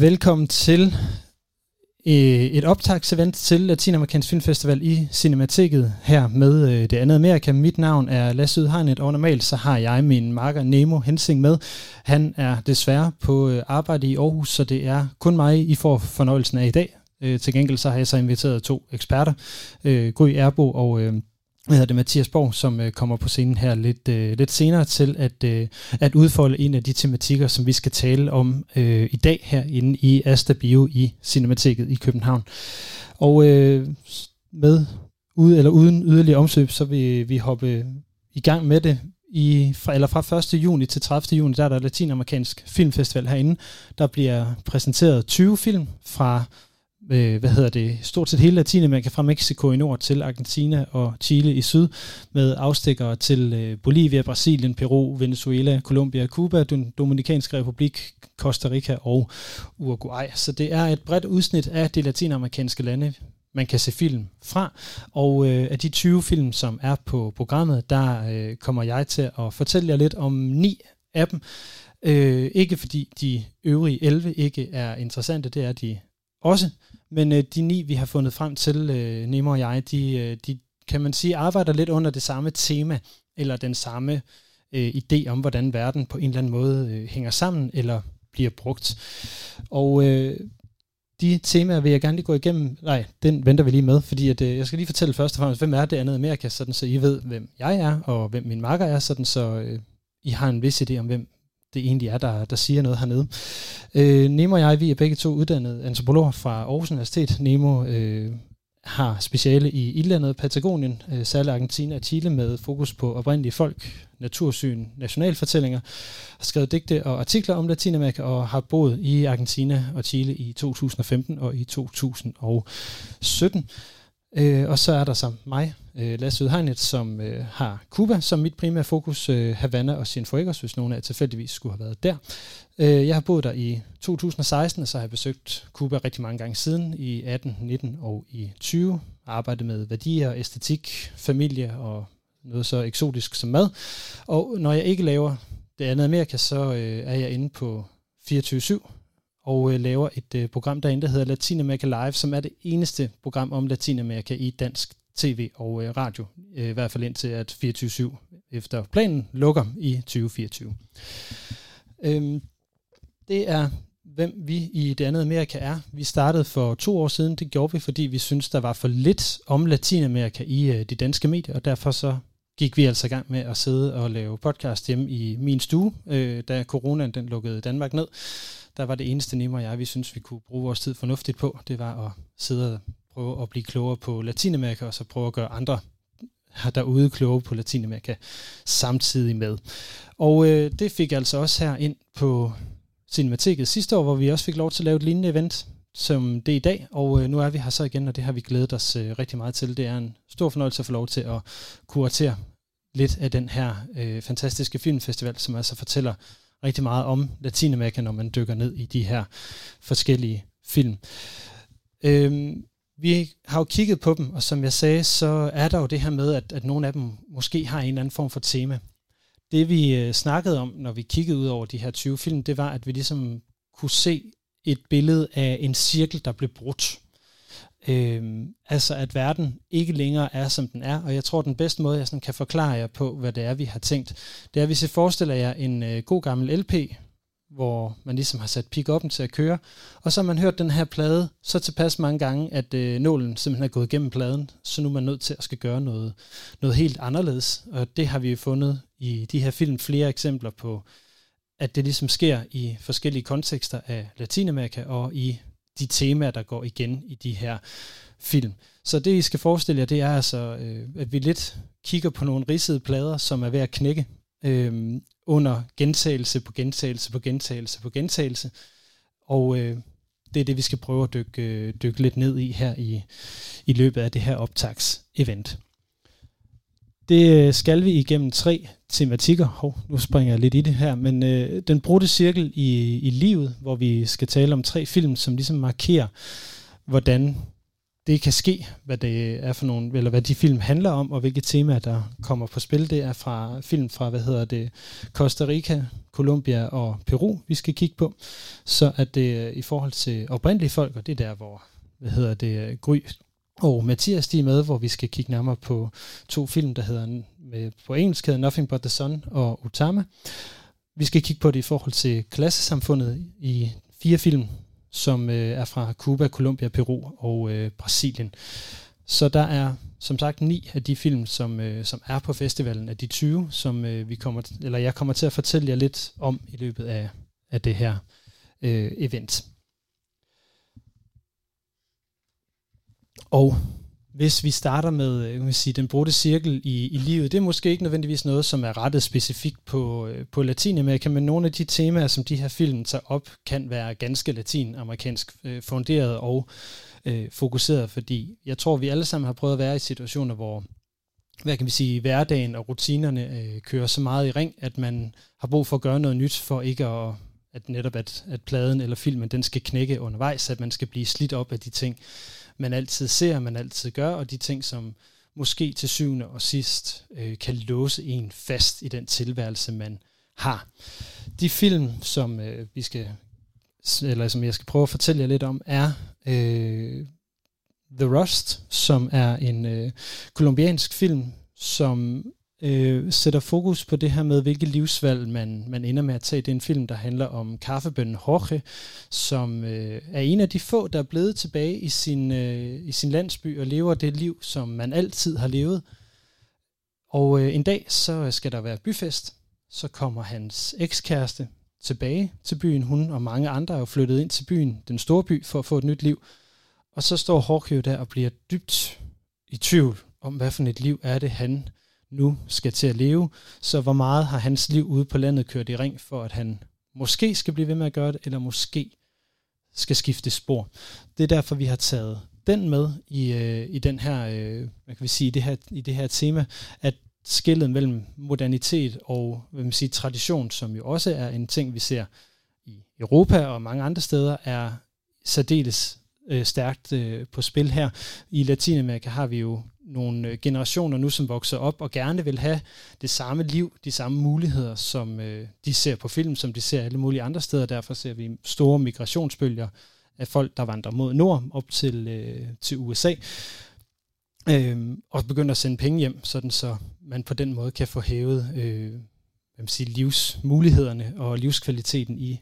velkommen til øh, et optagsevent til Latinamerikansk Filmfestival i Cinemateket her med øh, det andet Amerika. Mit navn er Lasse Udhegnet, og normalt så har jeg min marker Nemo Hensing med. Han er desværre på øh, arbejde i Aarhus, så det er kun mig, I får fornøjelsen af i dag. Øh, til gengæld så har jeg så inviteret to eksperter, øh, Gry Erbo og øh, hvad hedder det, Mathias Borg, som øh, kommer på scenen her lidt, øh, lidt senere til at, øh, at udfolde en af de tematikker, som vi skal tale om øh, i dag herinde i Asta Bio i Cinemateket i København. Og øh, med ude, eller uden yderligere omsøb, så vil vi hoppe i gang med det i, fra, eller fra 1. juni til 30. juni, der er der Latinamerikansk Filmfestival herinde. Der bliver præsenteret 20 film fra øh, hvad hedder det, stort set hele Latinamerika fra Mexico i nord til Argentina og Chile i syd, med afstikkere til øh, Bolivia, Brasilien, Peru, Venezuela, Colombia, Cuba, den Dominikanske Republik, Costa Rica og Uruguay. Så det er et bredt udsnit af de latinamerikanske lande, man kan se film fra. Og øh, af de 20 film, som er på programmet, der øh, kommer jeg til at fortælle jer lidt om ni af dem. Øh, ikke fordi de øvrige 11 ikke er interessante, det er de også. Men øh, de ni, vi har fundet frem til, øh, Nemo og jeg, de, øh, de, kan man sige, arbejder lidt under det samme tema, eller den samme øh, idé om, hvordan verden på en eller anden måde øh, hænger sammen, eller bliver brugt. Og øh, de temaer vil jeg gerne lige gå igennem. Nej, den venter vi lige med, fordi at, øh, jeg skal lige fortælle først og fremmest, hvem er det andet Amerika, sådan så I ved, hvem jeg er, og hvem min makker er, sådan så øh, I har en vis idé om, hvem det egentlig er, der, der siger noget hernede. Øh, Nemo og jeg, vi er begge to uddannede antropologer fra Aarhus Universitet. Nemo øh, har speciale i Ildlandet, Patagonien, øh, særligt Argentina og Chile med fokus på oprindelige folk, natursyn, nationalfortællinger, har skrevet digte og artikler om Latinamerika og har boet i Argentina og Chile i 2015 og i 2017. Øh, og så er der så mig, øh, Lasse Udhegnet, som øh, har Cuba som mit primære fokus, øh, Havana og Cienfuegos, hvis nogen af jer tilfældigvis skulle have været der. Øh, jeg har boet der i 2016, og så har jeg besøgt Cuba rigtig mange gange siden, i 18, 19 og i 20. Arbejdet med værdier, æstetik, familie og noget så eksotisk som mad. Og når jeg ikke laver det andet Amerika, så øh, er jeg inde på 24-7, og øh, laver et øh, program derinde, der hedder Latinamerika Live, som er det eneste program om Latinamerika i dansk tv og øh, radio, øh, i hvert fald indtil at 24-7 efter planen lukker i 2024. Øhm, det er hvem vi i det andet Amerika er. Vi startede for to år siden. Det gjorde vi, fordi vi synes der var for lidt om Latinamerika i øh, de danske medier, og derfor så gik vi altså i gang med at sidde og lave podcast hjemme i min stue, øh, da coronaen den lukkede Danmark ned der var det eneste Nima og jeg, vi synes, vi kunne bruge vores tid fornuftigt på, det var at sidde og prøve at blive klogere på Latinamerika, og så prøve at gøre andre derude kloge på Latinamerika samtidig med. Og øh, det fik altså også her ind på Cinemateket sidste år, hvor vi også fik lov til at lave et lignende event, som det er i dag, og øh, nu er vi her så igen, og det har vi glædet os øh, rigtig meget til. Det er en stor fornøjelse at få lov til at kuratere lidt af den her øh, fantastiske filmfestival, som altså fortæller rigtig meget om Latinamerika, når man dykker ned i de her forskellige film. Øhm, vi har jo kigget på dem, og som jeg sagde, så er der jo det her med, at, at nogle af dem måske har en eller anden form for tema. Det vi øh, snakkede om, når vi kiggede ud over de her 20 film, det var, at vi ligesom kunne se et billede af en cirkel, der blev brudt. Øhm, altså at verden ikke længere er, som den er. Og jeg tror, den bedste måde, jeg sådan kan forklare jer på, hvad det er, vi har tænkt, det er, hvis I forestiller jer en øh, god gammel LP, hvor man ligesom har sat pick-up'en til at køre, og så har man hørt den her plade så tilpas mange gange, at øh, nålen simpelthen er gået gennem pladen, så nu er man nødt til at skal gøre noget, noget helt anderledes. Og det har vi fundet i de her film flere eksempler på, at det ligesom sker i forskellige kontekster af Latinamerika og i de temaer, der går igen i de her film. Så det, I skal forestille jer, det er altså, øh, at vi lidt kigger på nogle ridsede plader, som er ved at knække øh, under gentagelse på gentagelse på gentagelse på gentagelse. Og øh, det er det, vi skal prøve at dykke, øh, dykke lidt ned i her i, i løbet af det her optags-event. Det øh, skal vi igennem tre tematikker. Hov, nu springer jeg lidt i det her, men øh, den brudte cirkel i, i livet, hvor vi skal tale om tre film, som ligesom markerer, hvordan det kan ske, hvad det er for nogle, eller hvad de film handler om, og hvilke temaer, der kommer på spil. Det er fra film fra, hvad hedder det, Costa Rica, Colombia og Peru, vi skal kigge på. Så at det i forhold til oprindelige folk, og det er der, hvor, hvad hedder det, Gry og Mathias de er med, hvor vi skal kigge nærmere på to film, der hedder med, på engelsk hedder Nothing But The Sun og Utama. Vi skal kigge på det i forhold til klassesamfundet i fire film, som øh, er fra Cuba, Colombia, Peru og øh, Brasilien. Så der er som sagt ni af de film, som, øh, som er på festivalen, af de 20, som øh, vi kommer, eller jeg kommer til at fortælle jer lidt om i løbet af, af det her øh, event. Og hvis vi starter med øh, jeg sige, den brudte cirkel i, i livet, det er måske ikke nødvendigvis noget, som er rettet specifikt på, øh, på Latinamerika, men nogle af de temaer, som de her film tager op, kan være ganske latinamerikansk øh, funderet og øh, fokuseret, fordi jeg tror, vi alle sammen har prøvet at være i situationer, hvor hvad kan vi sige, hverdagen og rutinerne øh, kører så meget i ring, at man har brug for at gøre noget nyt, for ikke at, at netop at, at pladen eller filmen, den skal knække undervejs, at man skal blive slidt op af de ting, man altid ser, man altid gør, og de ting, som måske til syvende og sidst øh, kan låse en fast i den tilværelse, man har. De film, som øh, vi skal eller som jeg skal prøve at fortælle jer lidt om, er øh, The Rust, som er en øh, kolumbiansk film, som øh, sætter fokus på det her med, hvilke livsvalg man, man ender med at tage. Det er en film, der handler om kaffebønnen Jorge, som øh, er en af de få, der er blevet tilbage i sin, øh, i sin landsby og lever det liv, som man altid har levet. Og øh, en dag, så skal der være byfest. Så kommer hans ekskæreste tilbage til byen. Hun og mange andre er jo flyttet ind til byen, den store by, for at få et nyt liv. Og så står Jorge der og bliver dybt i tvivl om, hvad for et liv er det, han nu skal til at leve. Så hvor meget har hans liv ude på landet kørt i ring, for at han måske skal blive ved med at gøre det, eller måske skal skifte spor. Det er derfor, vi har taget den med i, øh, i den her, øh, hvad kan vi sige, det her, i det her tema, at skillet mellem modernitet og hvad man siger, tradition, som jo også er en ting, vi ser i Europa og mange andre steder, er særdeles øh, stærkt øh, på spil her. I Latinamerika har vi jo nogle øh, generationer nu, som vokser op og gerne vil have det samme liv, de samme muligheder, som øh, de ser på film, som de ser alle mulige andre steder. Derfor ser vi store migrationsbølger af folk, der vandrer mod nord op til, øh, til USA. Øh, og begynder at sende penge hjem, sådan så man på den måde kan få hævet øh, hvad man siger, livsmulighederne og livskvaliteten i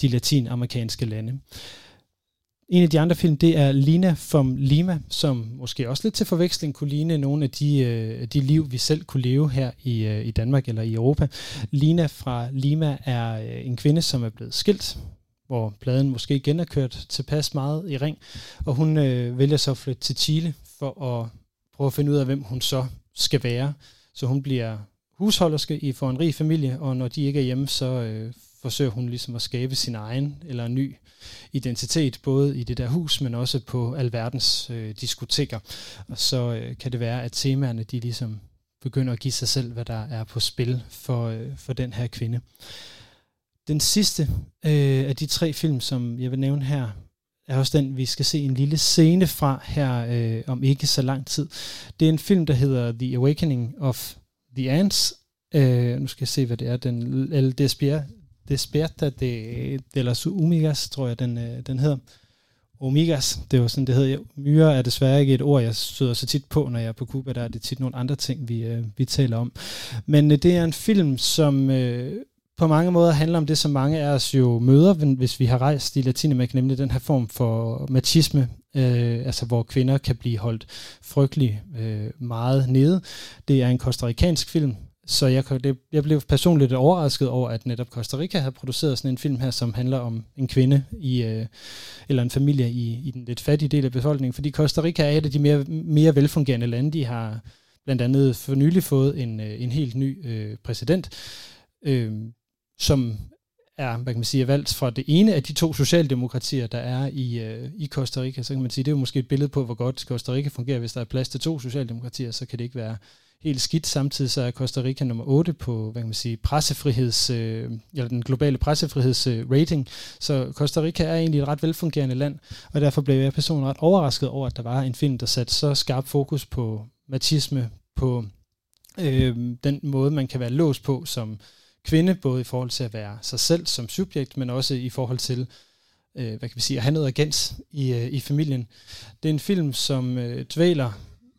de latinamerikanske lande. En af de andre film, det er Lina from Lima, som måske også lidt til forveksling kunne ligne nogle af de, øh, de liv, vi selv kunne leve her i, øh, i Danmark eller i Europa. Lina fra Lima er øh, en kvinde, som er blevet skilt, hvor pladen måske igen er kørt tilpas meget i ring, og hun øh, vælger så at flytte til Chile for at prøve at finde ud af, hvem hun så skal være. Så hun bliver husholderske i for en rig familie, og når de ikke er hjemme, så øh, forsøger hun ligesom at skabe sin egen eller en ny identitet, både i det der hus, men også på alverdens øh, diskoteker. Og så øh, kan det være, at temaerne de ligesom begynder at give sig selv, hvad der er på spil for, øh, for den her kvinde. Den sidste øh, af de tre film, som jeg vil nævne her, er også den, vi skal se en lille scene fra her øh, om ikke så lang tid. Det er en film, der hedder The Awakening of the Ants. Øh, nu skal jeg se, hvad det er. Den El Despier, Desperta de, de las Umigas, tror jeg, den, øh, den hedder. Omegas, det var sådan, det hedder. Myre er desværre ikke et ord, jeg støder så tit på, når jeg er på Cuba. Der er det tit nogle andre ting, vi, øh, vi taler om. Men øh, det er en film, som øh, på mange måder handler om det, som mange af os jo møder, hvis vi har rejst i Latinamerika, nemlig den her form for machisme, øh, altså hvor kvinder kan blive holdt frygtelig øh, meget nede. Det er en kostarikansk film, så jeg, det, jeg blev personligt overrasket over, at netop Costa Rica har produceret sådan en film her, som handler om en kvinde i, øh, eller en familie i, i den lidt fattige del af befolkningen, fordi Costa Rica er et af de mere, mere velfungerende lande. De har blandt andet for nylig fået en, øh, en helt ny øh, præsident, øh, som er, hvad kan man sige, er valgt fra det ene af de to socialdemokratier, der er i, øh, i Costa Rica. Så kan man sige, det er jo måske et billede på, hvor godt Costa Rica fungerer. Hvis der er plads til to socialdemokratier, så kan det ikke være helt skidt. Samtidig så er Costa Rica nummer 8 på, hvad kan man sige, pressefriheds, øh, eller den globale pressefrihedsrating. Øh, rating. så Costa Rica er egentlig et ret velfungerende land, og derfor blev jeg personligt ret overrasket over, at der var en film, der satte så skarp fokus på machisme, på øh, den måde, man kan være låst på som kvinde, både i forhold til at være sig selv som subjekt, men også i forhold til øh, hvad kan vi sige, at have noget agens i, øh, i familien. Det er en film, som øh, dvæler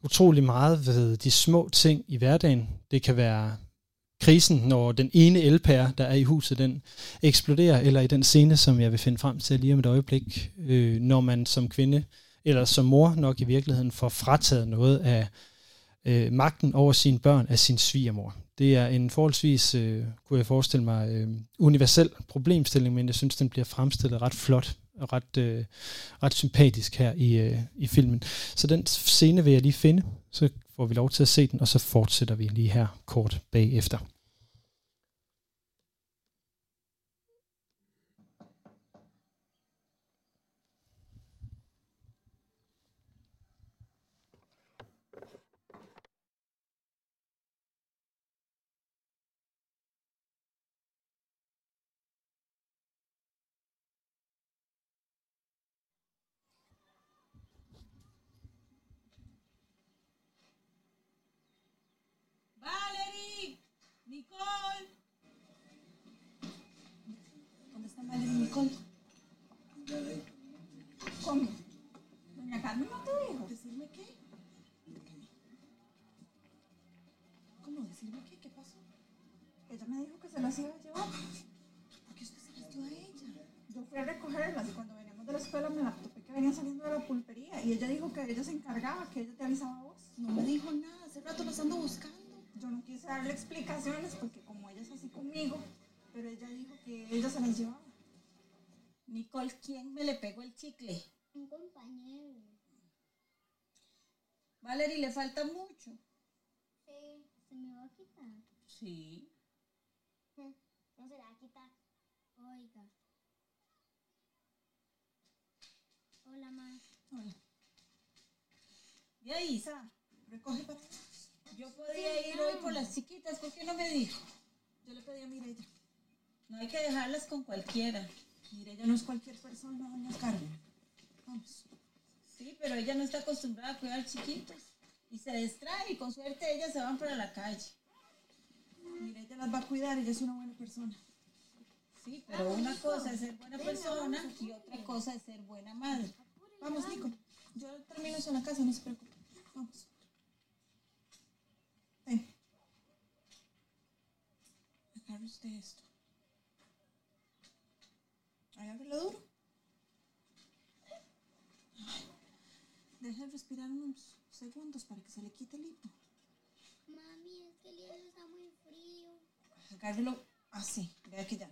utrolig meget ved de små ting i hverdagen. Det kan være krisen, når den ene elpære, der er i huset, den eksploderer, eller i den scene, som jeg vil finde frem til lige om et øjeblik, øh, når man som kvinde, eller som mor nok i virkeligheden, får frataget noget af øh, magten over sine børn af sin svigermor. Det er en forholdsvis, øh, kunne jeg forestille mig, øh, universel problemstilling, men jeg synes, den bliver fremstillet ret flot ret, øh, ret sympatisk her i, øh, i filmen. Så den scene vil jeg lige finde, så får vi lov til at se den, og så fortsætter vi lige her kort bagefter. Darle explicaciones porque como ella es así conmigo, pero ella dijo que ella se las llevaba. Nicole, ¿quién me le pegó el chicle? Un compañero. Valerie, le falta mucho. Sí, se me va a quitar. Sí. No se la va a quitar. Oiga. Hola, ma. Hola. Ya, Isa, recoge para Yo podía ir hoy por las chiquitas, ¿por qué no me dijo? Yo le pedí a Mireya. No hay que dejarlas con cualquiera. Mireya no es cualquier persona, doña Carmen. Vamos. Sí, pero ella no está acostumbrada a cuidar chiquitos. Y se distrae y con suerte ellas se van para la calle. Mireya las va a cuidar, ella es una buena persona. Sí, pero una cosa es ser buena persona y otra cosa es ser buena madre. Vamos, Nico. Yo termino eso en la casa, no se preocupe. Vamos. Agarre usted esto. Agárrelo duro. Deje de respirar unos segundos para que se le quite el hipo. Mami, es que el hielo está muy frío. Agárrelo así. Vea que ya.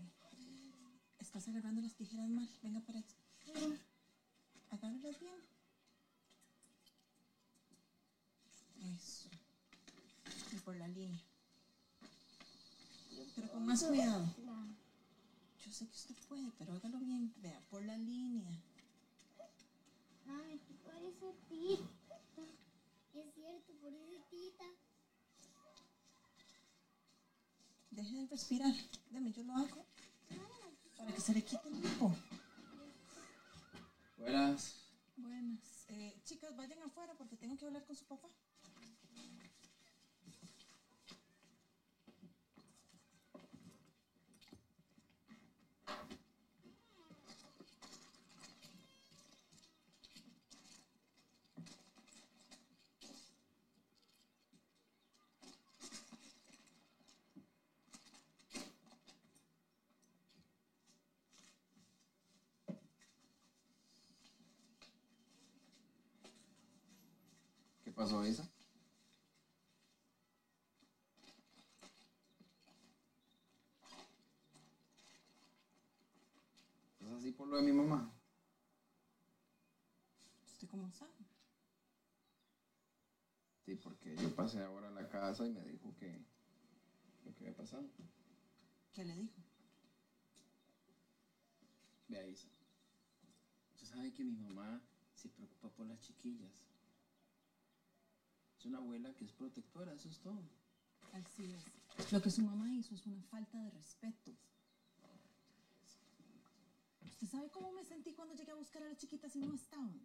Estás agarrando las tijeras mal. Venga para esto. Agárrelas bien. Eso. Y por la línea. Pero con más cuidado. Yo sé que usted puede, pero hágalo bien. Vea, por la línea. Ay, parece tita. Es cierto, parece tita. Deje de respirar. Deme, yo lo hago. Para que se le quite el hipo. Buenas. Buenas. Eh, chicas, vayan afuera porque tengo que hablar con su papá. ¿Qué pasó, Isa? ¿Estás así por lo de mi mamá? ¿Usted cómo sabe? Sí, porque yo pasé ahora a la casa y me dijo que lo que había pasado. ¿Qué le dijo? Vea, Isa. Usted sabe que mi mamá se preocupa por las chiquillas. Es una abuela que es protectora, eso es todo. Así es. Lo que su mamá hizo es una falta de respeto. ¿Usted sabe cómo me sentí cuando llegué a buscar a las chiquitas y no estaban?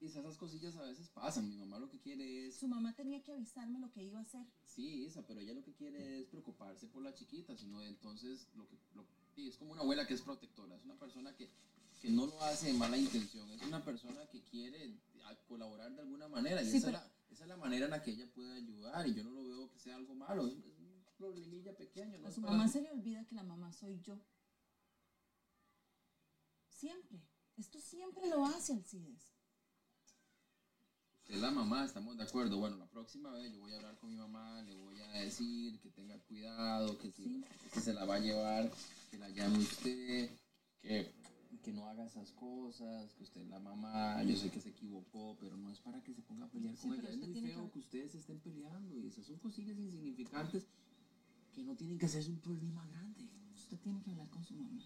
Isa, esas cosillas a veces pasan. Mi mamá lo que quiere es... Su mamá tenía que avisarme lo que iba a hacer. Sí, Isa, pero ella lo que quiere es preocuparse por la chiquita, sino entonces lo que... Lo, sí, es como una abuela que es protectora, es una persona que, que no lo hace de mala intención, es una persona que quiere colaborar de alguna manera y Sí, esa, pero- es la, esa es la manera en la que ella puede ayudar y yo no lo veo que sea algo malo, es, un problemilla pequeño. No A su para- mamá se le olvida que la mamá soy yo. Siempre. Esto siempre lo hace Alcides. Es la mamá, estamos de acuerdo. Bueno, la próxima vez yo voy a hablar con mi mamá, le voy a decir que tenga cuidado, que si Sí. que se la va a llevar, que la llame usted, que, que no haga esas cosas, que usted es la mamá, yo sé que se equivocó, pero no es para que se ponga a pelear Sí, con ella. Es muy feo que- que ustedes se estén peleando y esas son cosillas insignificantes que no tienen que hacerse un problema grande. Usted tiene que hablar con su mamá.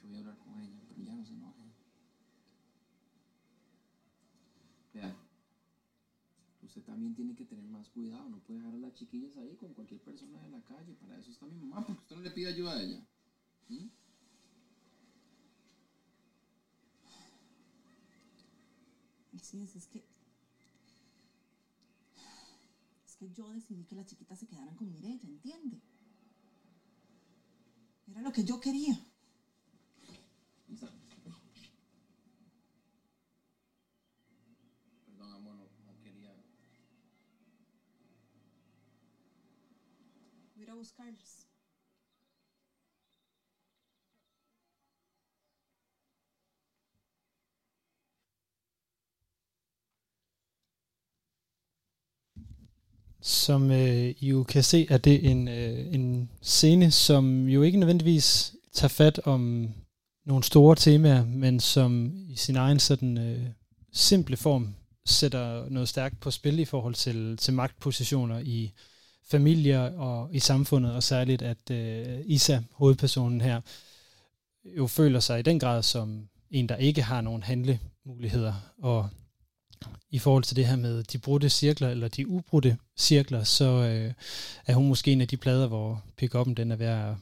Yo voy a hablar con ella, pero ya no se enoje. Vea, usted también tiene que tener más cuidado, no puede dejar a las chiquillas ahí con cualquier persona de la calle, para eso está mi mamá, porque usted no le pide ayuda a ella. ¿Mm? Alcides, es que. Es que yo decidí que las chiquitas se quedaran con Mireya, ¿entiende? Era lo que yo quería. Perdón, amor, no, no quería. Voy a ir Som øh, I jo kan se, er det en, øh, en scene, som jo ikke nødvendigvis tager fat om nogle store temaer, men som i sin egen sådan øh, simple form sætter noget stærkt på spil i forhold til, til magtpositioner i familier og i samfundet, og særligt at øh, Isa, hovedpersonen her, jo føler sig i den grad som en, der ikke har nogen handlemuligheder, og i forhold til det her med de brudte cirkler, eller de ubrudte cirkler, så øh, er hun måske en af de plader, hvor pick-up'en den er ved at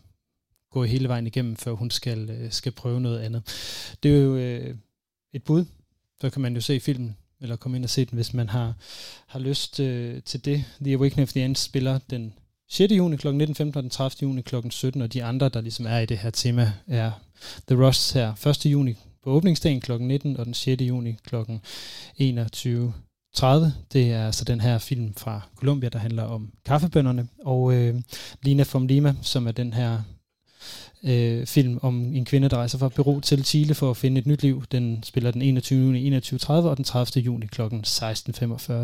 gå hele vejen igennem, før hun skal, øh, skal prøve noget andet. Det er jo øh, et bud, så kan man jo se filmen, eller komme ind og se den, hvis man har, har lyst øh, til det. The Awakening of the End spiller den 6. juni kl. 19.15 og den 30. juni kl. 17, og de andre, der ligesom er i det her tema, er The Rust her 1. juni på åbningsdagen kl. 19, og den 6. juni kl. 21.30. Det er altså den her film fra Colombia, der handler om kaffebønderne, og øh, Lina from Lima, som er den her øh, film om en kvinde, der rejser fra Peru til Chile for at finde et nyt liv. Den spiller den 21. juni 21.30 og den 30. juni kl. 16.45,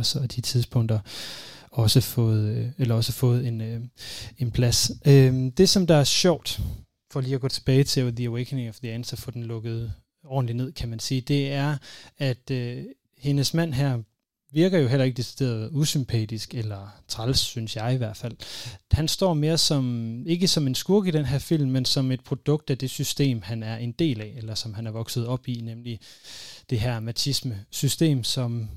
så er de tidspunkter også fået, øh, eller også fået en, øh, en plads. Øh, det, som der er sjovt, for lige at gå tilbage til The Awakening of the Ants og få den lukket ordentligt ned, kan man sige, det er, at øh, hendes mand her virker jo heller ikke decideret usympatisk, eller træls, synes jeg i hvert fald. Han står mere som, ikke som en skurk i den her film, men som et produkt af det system, han er en del af, eller som han er vokset op i, nemlig det her machisme-system, som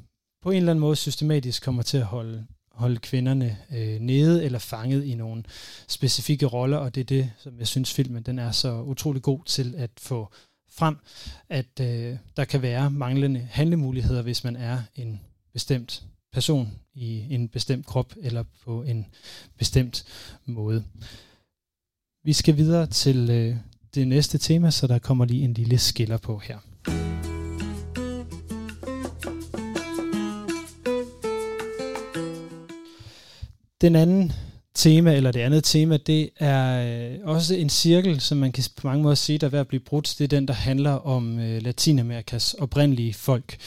på en eller anden måde systematisk kommer til at holde, holde kvinderne øh, nede eller fanget i nogle specifikke roller, og det er det, som jeg synes filmen den er så utrolig god til at få frem, at øh, der kan være manglende handlemuligheder, hvis man er en bestemt person i en bestemt krop eller på en bestemt måde. Vi skal videre til øh, det næste tema, så der kommer lige en lille skiller på her. Den anden tema, eller det andet tema, det er øh, også en cirkel, som man kan på mange måder sige, der er ved at blive brudt. Det er den, der handler om øh, Latinamerikas oprindelige folk.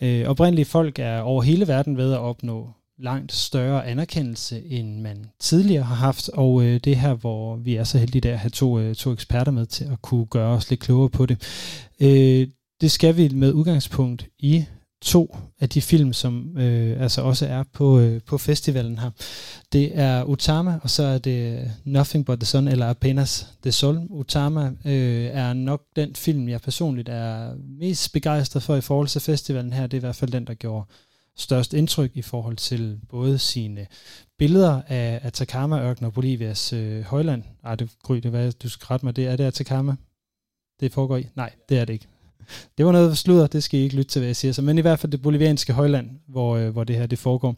Øh, oprindelige folk er over hele verden ved at opnå langt større anerkendelse, end man tidligere har haft, og øh, det er her, hvor vi er så heldige der at have to, øh, to eksperter med til at kunne gøre os lidt klogere på det. Øh, det skal vi med udgangspunkt i to af de film, som øh, altså også er på, øh, på festivalen her. Det er Utama, og så er det Nothing But The Sun, eller Apenas The Sol. Utama øh, er nok den film, jeg personligt er mest begejstret for i forhold til festivalen her. Det er i hvert fald den, der gjorde størst indtryk i forhold til både sine billeder af Atacama-ørken og Bolivias øh, højland. Ej, det, Gry, det var, du skal rette mig. Det er det Atacama, det foregår i? Nej, det er det ikke. Det var noget sludder, det skal I ikke lytte til, hvad jeg siger. Så, men i hvert fald det bolivianske højland, hvor, øh, hvor det her det foregår.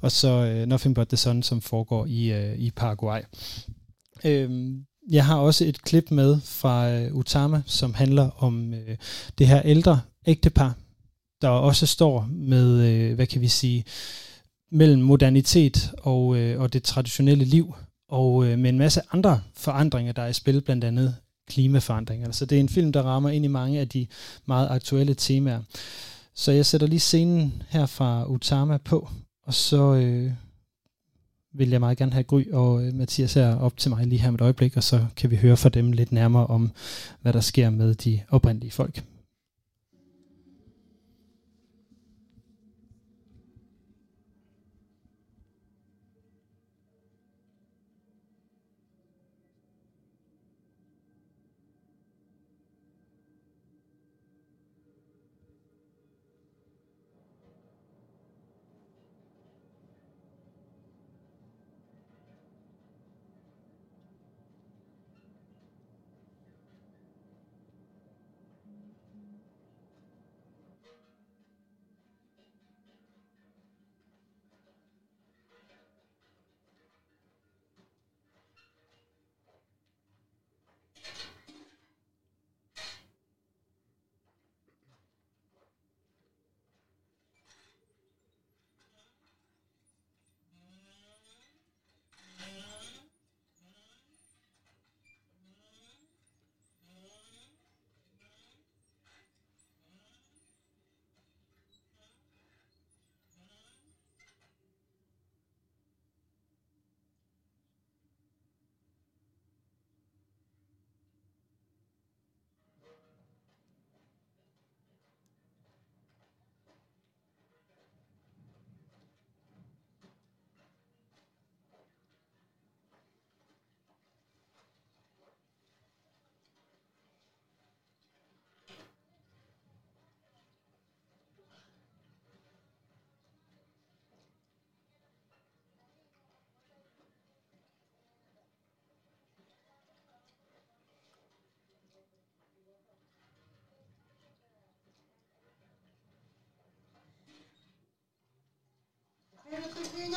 Og så øh, Nothing But The Sun, som foregår i, øh, i Paraguay. Øhm, jeg har også et klip med fra øh, Utama, som handler om øh, det her ældre ægtepar, der også står med, øh, hvad kan vi sige, mellem modernitet og, øh, og det traditionelle liv, og øh, med en masse andre forandringer, der er i spil, blandt andet klimaforandringer. Så det er en film, der rammer ind i mange af de meget aktuelle temaer. Så jeg sætter lige scenen her fra Utama på, og så øh, vil jeg meget gerne have Gry og øh, Mathias her op til mig lige her med et øjeblik, og så kan vi høre fra dem lidt nærmere om, hvad der sker med de oprindelige folk.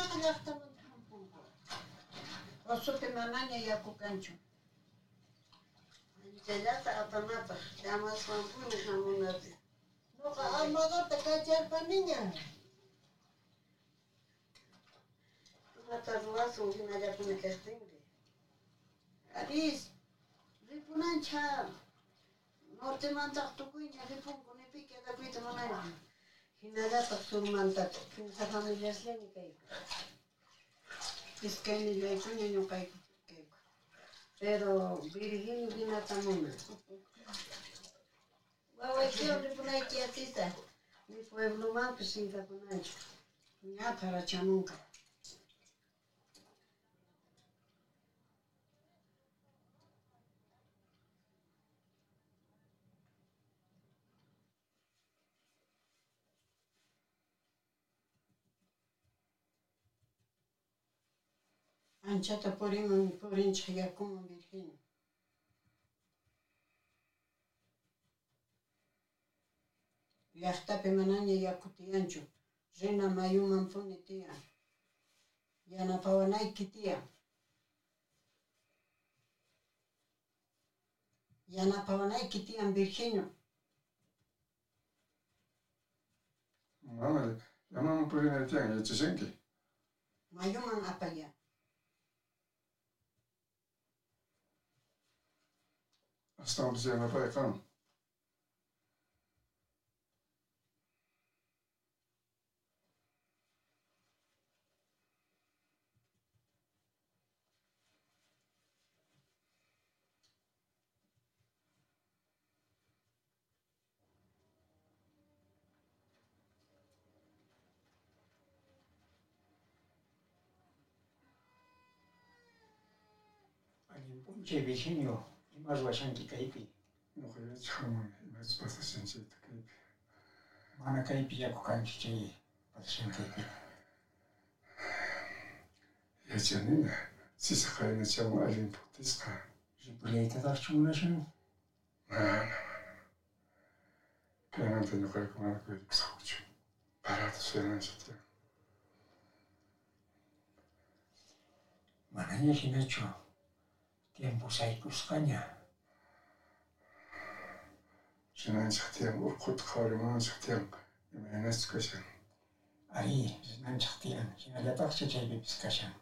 ñaqllastawan hampunku wasupi mamaña yakukanchu Chayata apanapaq llamasqankuna hamunapi Nuqa Almodorta kacharpaniña Tumata ruwasun hinallapuna kastinri Aris ripunancha nortemantaq tukuyña ripunku nipiki adakuyta munaymi κοίνα η ταξιουργική κοίνα τα μουνά. Βασικά όλοι που να εκεί αστειεύεσαι, νιώθεις που είναι μάλλον πιο συνταγματικό. Νιώθατε αρα χαμογελά. Анчата поримам поринча якума бирхина. Ляхта пеманане якутиянчу. Жена маюмам понетия. Яна паванай Ја Яна паванай китиям бирхину. Мама, ја мама поринетия, я чешенки. Маюмам апая. Estamos dizendo, vai, calma. 이제 미신이요. 이마주와 샹기 가이비. 노래 참 이마스 바사 센세 타케이피 마나 가이비야 고간지 제 바신 가이비. 예전에 시사카이는 참 알린 포티스카 리플레이 타다 춤나신. 그냥한테 노래 그만 그 사오지 바라도 수행한 시대 Mananya sinacho. Tiempo sai kuskanya. 지 lembusaikuskanya. Sinanchaktiang urkutkaurimanchaktiang imenaskashan. Ari, sinanchaktiang sinagatakshachaybibiskashan.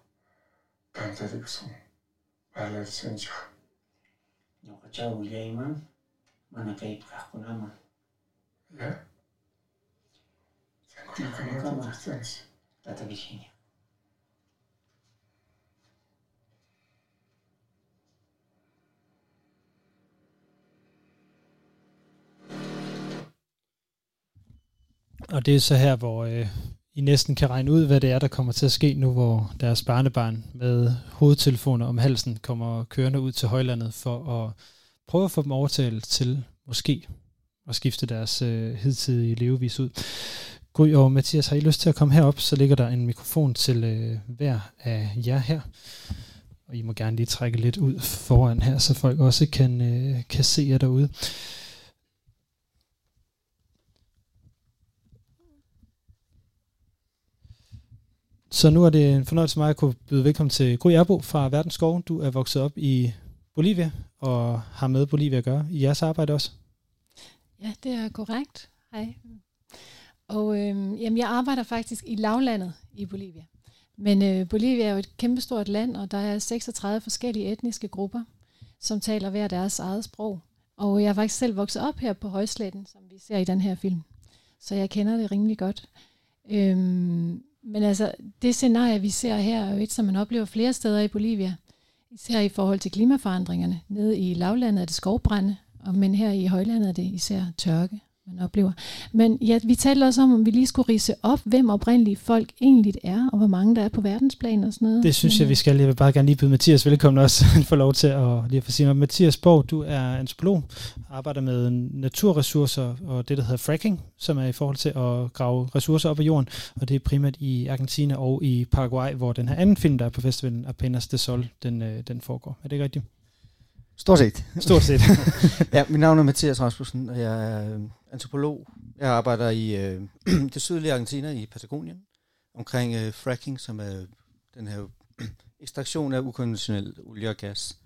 Kantariksun, balarsanchak. Ñuqachaw uyayman, mana kaypqaqkunaman. Ya? Sankunakamatatastanis. Tatavishiña. Og det er så her, hvor øh, I næsten kan regne ud, hvad det er, der kommer til at ske nu, hvor deres barnebarn med hovedtelefoner om halsen kommer kørende ud til højlandet for at prøve at få dem overtalt til måske at skifte deres øh, hidtidige levevis ud. Gry og Mathias, har I lyst til at komme herop, så ligger der en mikrofon til øh, hver af jer her. Og I må gerne lige trække lidt ud foran her, så folk også kan, øh, kan se jer derude. Så nu er det en fornøjelse for mig at kunne byde velkommen til Gry Erbo fra Verdens Skov. Du er vokset op i Bolivia og har med Bolivia at gøre i jeres arbejde også. Ja, det er korrekt. Hej. Og øhm, jamen, jeg arbejder faktisk i lavlandet i Bolivia. Men øh, Bolivia er jo et kæmpestort land, og der er 36 forskellige etniske grupper, som taler hver deres eget sprog. Og jeg er faktisk selv vokset op her på Højsletten, som vi ser i den her film. Så jeg kender det rimelig godt. Øhm, men altså, det scenarie, vi ser her, er jo et, som man oplever flere steder i Bolivia. Især i forhold til klimaforandringerne. Nede i lavlandet er det skovbrænde, og men her i højlandet er det især tørke, man oplever. Men ja, vi talte også om, om vi lige skulle rise op, hvem oprindelige folk egentlig er, og hvor mange der er på verdensplan og sådan noget. Det synes jeg, vi skal. Jeg vil bare gerne lige byde Mathias velkommen også. få lov til at lige at få sige noget. Mathias Borg, du er antropolog, arbejder med naturressourcer og det, der hedder fracking, som er i forhold til at grave ressourcer op af jorden. Og det er primært i Argentina og i Paraguay, hvor den her anden film, der er på festivalen, Apenas de Sol, den, øh, den foregår. Er det ikke rigtigt? Stort set. Stort set. ja, mit navn er Mathias Rasmussen, og jeg er øh, antropolog. Jeg arbejder i øh, det sydlige Argentina i Patagonien, omkring øh, fracking, som er den her ekstraktion af ukonventionel olie og gas.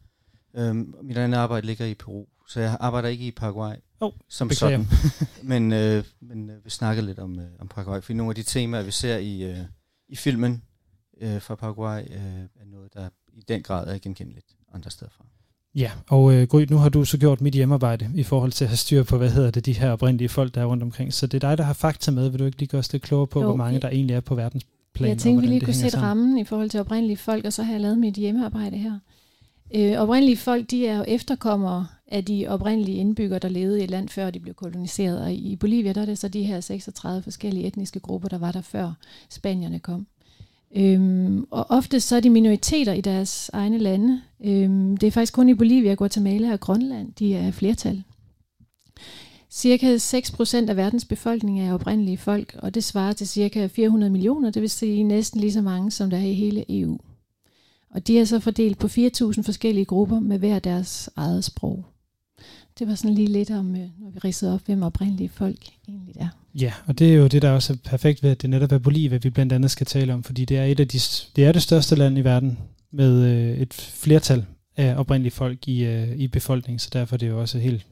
Øhm, mit andet arbejde ligger i Peru, så jeg arbejder ikke i Paraguay oh, som beklager. sådan. men øh, men øh, vi snakker lidt om, øh, om Paraguay, for nogle af de temaer, vi ser i, øh, i filmen øh, fra Paraguay, øh, er noget, der i den grad er genkendeligt andre steder fra. Ja, og øh, Gry, nu har du så gjort mit hjemmearbejde i forhold til at have styr på, hvad hedder det, de her oprindelige folk, der er rundt omkring. Så det er dig, der har fakta med. Vil du ikke lige gøre os lidt klogere på, Jo, hvor mange der egentlig er på verdensplan? Jeg tænkte, vi lige kunne sætte sammen? rammen i forhold til oprindelige folk, og så har jeg lavet mit hjemmearbejde her. Øh, oprindelige folk, de er jo efterkommere af de oprindelige indbyggere, der levede i et land, før de blev koloniseret. Og i Bolivia, der er det så de her 36 forskellige etniske grupper, der var der før spanierne kom. Øhm, og ofte så er de minoriteter i deres egne lande. Øhm, det er faktisk kun i Bolivia, Guatemala og Grønland, de er flertal. Cirka 6% af verdens befolkning er oprindelige folk, og det svarer til cirka 400 millioner, det vil sige næsten lige så mange, som der er i hele EU. Og de er så fordelt på 4.000 forskellige grupper med hver deres eget sprog. Det var sådan lige lidt om, øh, når vi ridsede op, hvem oprindelige folk egentlig er. Ja, og det er jo det, der også er perfekt ved, at det netop er Bolivia, vi blandt andet skal tale om, fordi det er, et af de, det, er det største land i verden med øh, et flertal af oprindelige folk i, øh, i befolkningen, så derfor er det jo også helt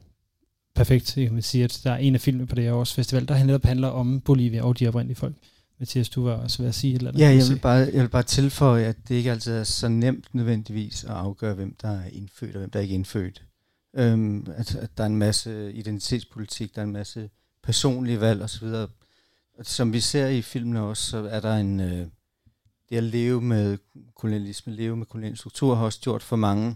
perfekt, kan man sige, at der er en af filmene på det her års festival, der netop handler om Bolivia og de oprindelige folk. Mathias, du var også ved at sige et eller andet. Ja, Kan jeg vil, bare, jeg vil bare tilføje, at det ikke altid er så nemt nødvendigvis at afgøre, hvem der er indfødt og hvem der ikke er indfødt. Øhm, at, at der er en masse identitetspolitik, der er en masse personlige valg osv. Og som vi ser i filmene også, så er der en... Øh, det at leve med kolonialisme, leve med kolonial struktur, har også gjort for mange,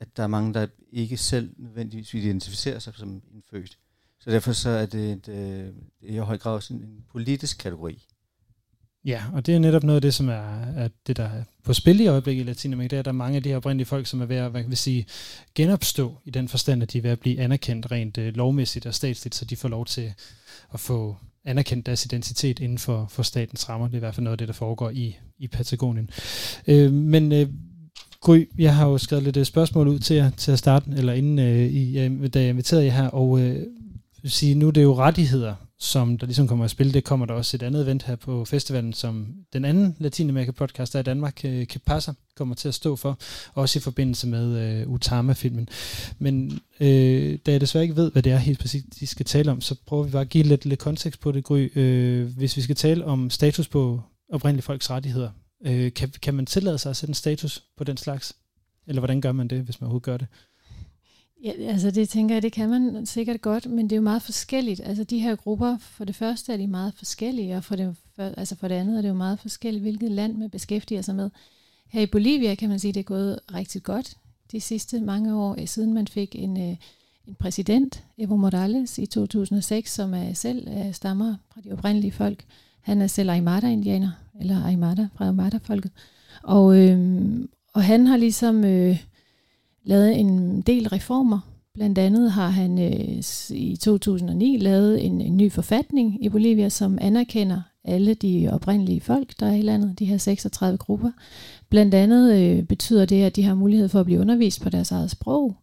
at der er mange, der ikke selv nødvendigvis identificerer sig som indfødt. Så derfor så er det et, øh, i høj grad også en, en politisk kategori. Ja, og det er netop noget af det, som er, er det, der er på spil i øjeblikket i Latinamerika. Det er, at der er mange af de her oprindelige folk, som er ved at hvad kan vi sige, genopstå i den forstand, at de er ved at blive anerkendt rent øh, lovmæssigt og statsligt, så de får lov til at få anerkendt deres identitet inden for, for statens rammer. Det er i hvert fald noget af det, der foregår i, i Patagonien. Øh, men øh, Gry, jeg har jo skrevet lidt øh, spørgsmål ud til jer til at starte, eller inden øh, I, da jeg inviterede jer her, og øh, sige, nu er det jo rettigheder, som der ligesom kommer at spille. Det kommer der også et andet event her på festivalen, som den anden Latinamerika-podcast, der i Danmark, øh, Kepasa, kommer til at stå for, også i forbindelse med øh, Utama-filmen. Men øh, da jeg desværre ikke ved, hvad det er helt præcis, de skal tale om, så prøver vi bare at give lidt, lidt kontekst på det, Gry. Øh, hvis vi skal tale om status på oprindelige folks rettigheder, øh, kan, kan man tillade sig at sætte en status på den slags? Eller hvordan gør man det, hvis man overhovedet gør det? Ja, altså det tænker jeg, det kan man sikkert godt, men det er jo meget forskelligt. Altså de her grupper, for det første er de meget forskellige, og for det, for, altså for det andet er det jo meget forskelligt, hvilket land man beskæftiger sig med. Her i Bolivia kan man sige, at det er gået rigtig godt de sidste mange år, øh, siden man fik en, øh, en præsident, Evo Morales, i 2006, som er selv er stammer fra de oprindelige folk. Han er selv Aymara-indianer, eller Aymara fra Aymara-folket. Og, øhm, og han har ligesom... Øh, lavet en del reformer. Blandt andet har han øh, i 2009 lavet en, en ny forfatning i Bolivia, som anerkender alle de oprindelige folk, der er i landet, de her 36 grupper. Blandt andet øh, betyder det, at de har mulighed for at blive undervist på deres eget sprog,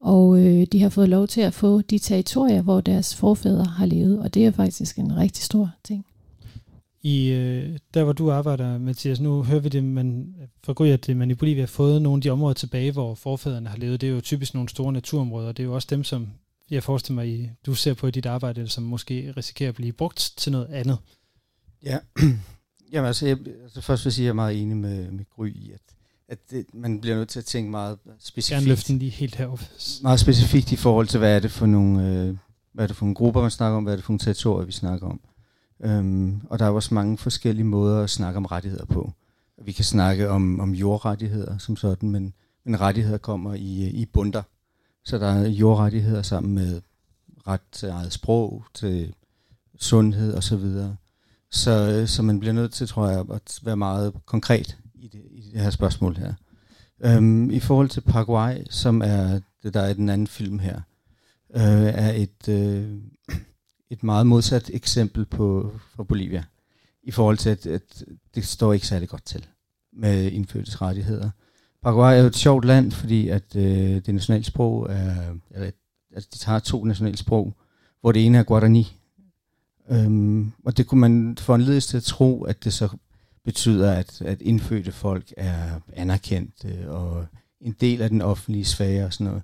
og øh, de har fået lov til at få de territorier, hvor deres forfædre har levet, og det er faktisk en rigtig stor ting i øh, der hvor du arbejder, Mathias, nu hører vi det, man for Gry, at man i Bolivia har fået nogle af de områder tilbage, hvor forfædrene har levet. Det er jo typisk nogle store naturområder, og det er jo også dem, som jeg forestiller mig, I, du ser på i dit arbejde, som måske risikerer at blive brugt til noget andet. Ja, Jamen altså, jeg, altså først vil jeg sige, at jeg er meget enig med, med Gry i, at, at det, man bliver nødt til at tænke meget specifikt. Gerne løfte den lige helt heroppe. Meget specifikt i forhold til, hvad er det for nogle, øh, hvad er det for nogle grupper, man snakker om, hvad er det for nogle territorier, vi snakker om. Øhm, og der er også mange forskellige måder at snakke om rettigheder på. Vi kan snakke om, om jordrettigheder som sådan, men, men rettigheder kommer i, i bunder. Så der er jordrettigheder sammen med ret til eget sprog, til sundhed osv. Så, videre. så, så man bliver nødt til, tror jeg, at være meget konkret i det, i det her spørgsmål her. Øhm, I forhold til Paraguay, som er det, der er den anden film her, øh, er et, øh, et meget modsat eksempel på for Bolivia, i forhold til, at, at det står ikke særlig godt til med indfødtes rettigheder. Paraguay er jo et sjovt land, fordi at øh, det nationale sprog er, eller, altså de tager to nationale sprog, hvor det ene er Guarani. Øhm, og det kunne man få en til at tro, at det så betyder, at, at indfødte folk er anerkendt øh, og en del af den offentlige sfære og sådan noget.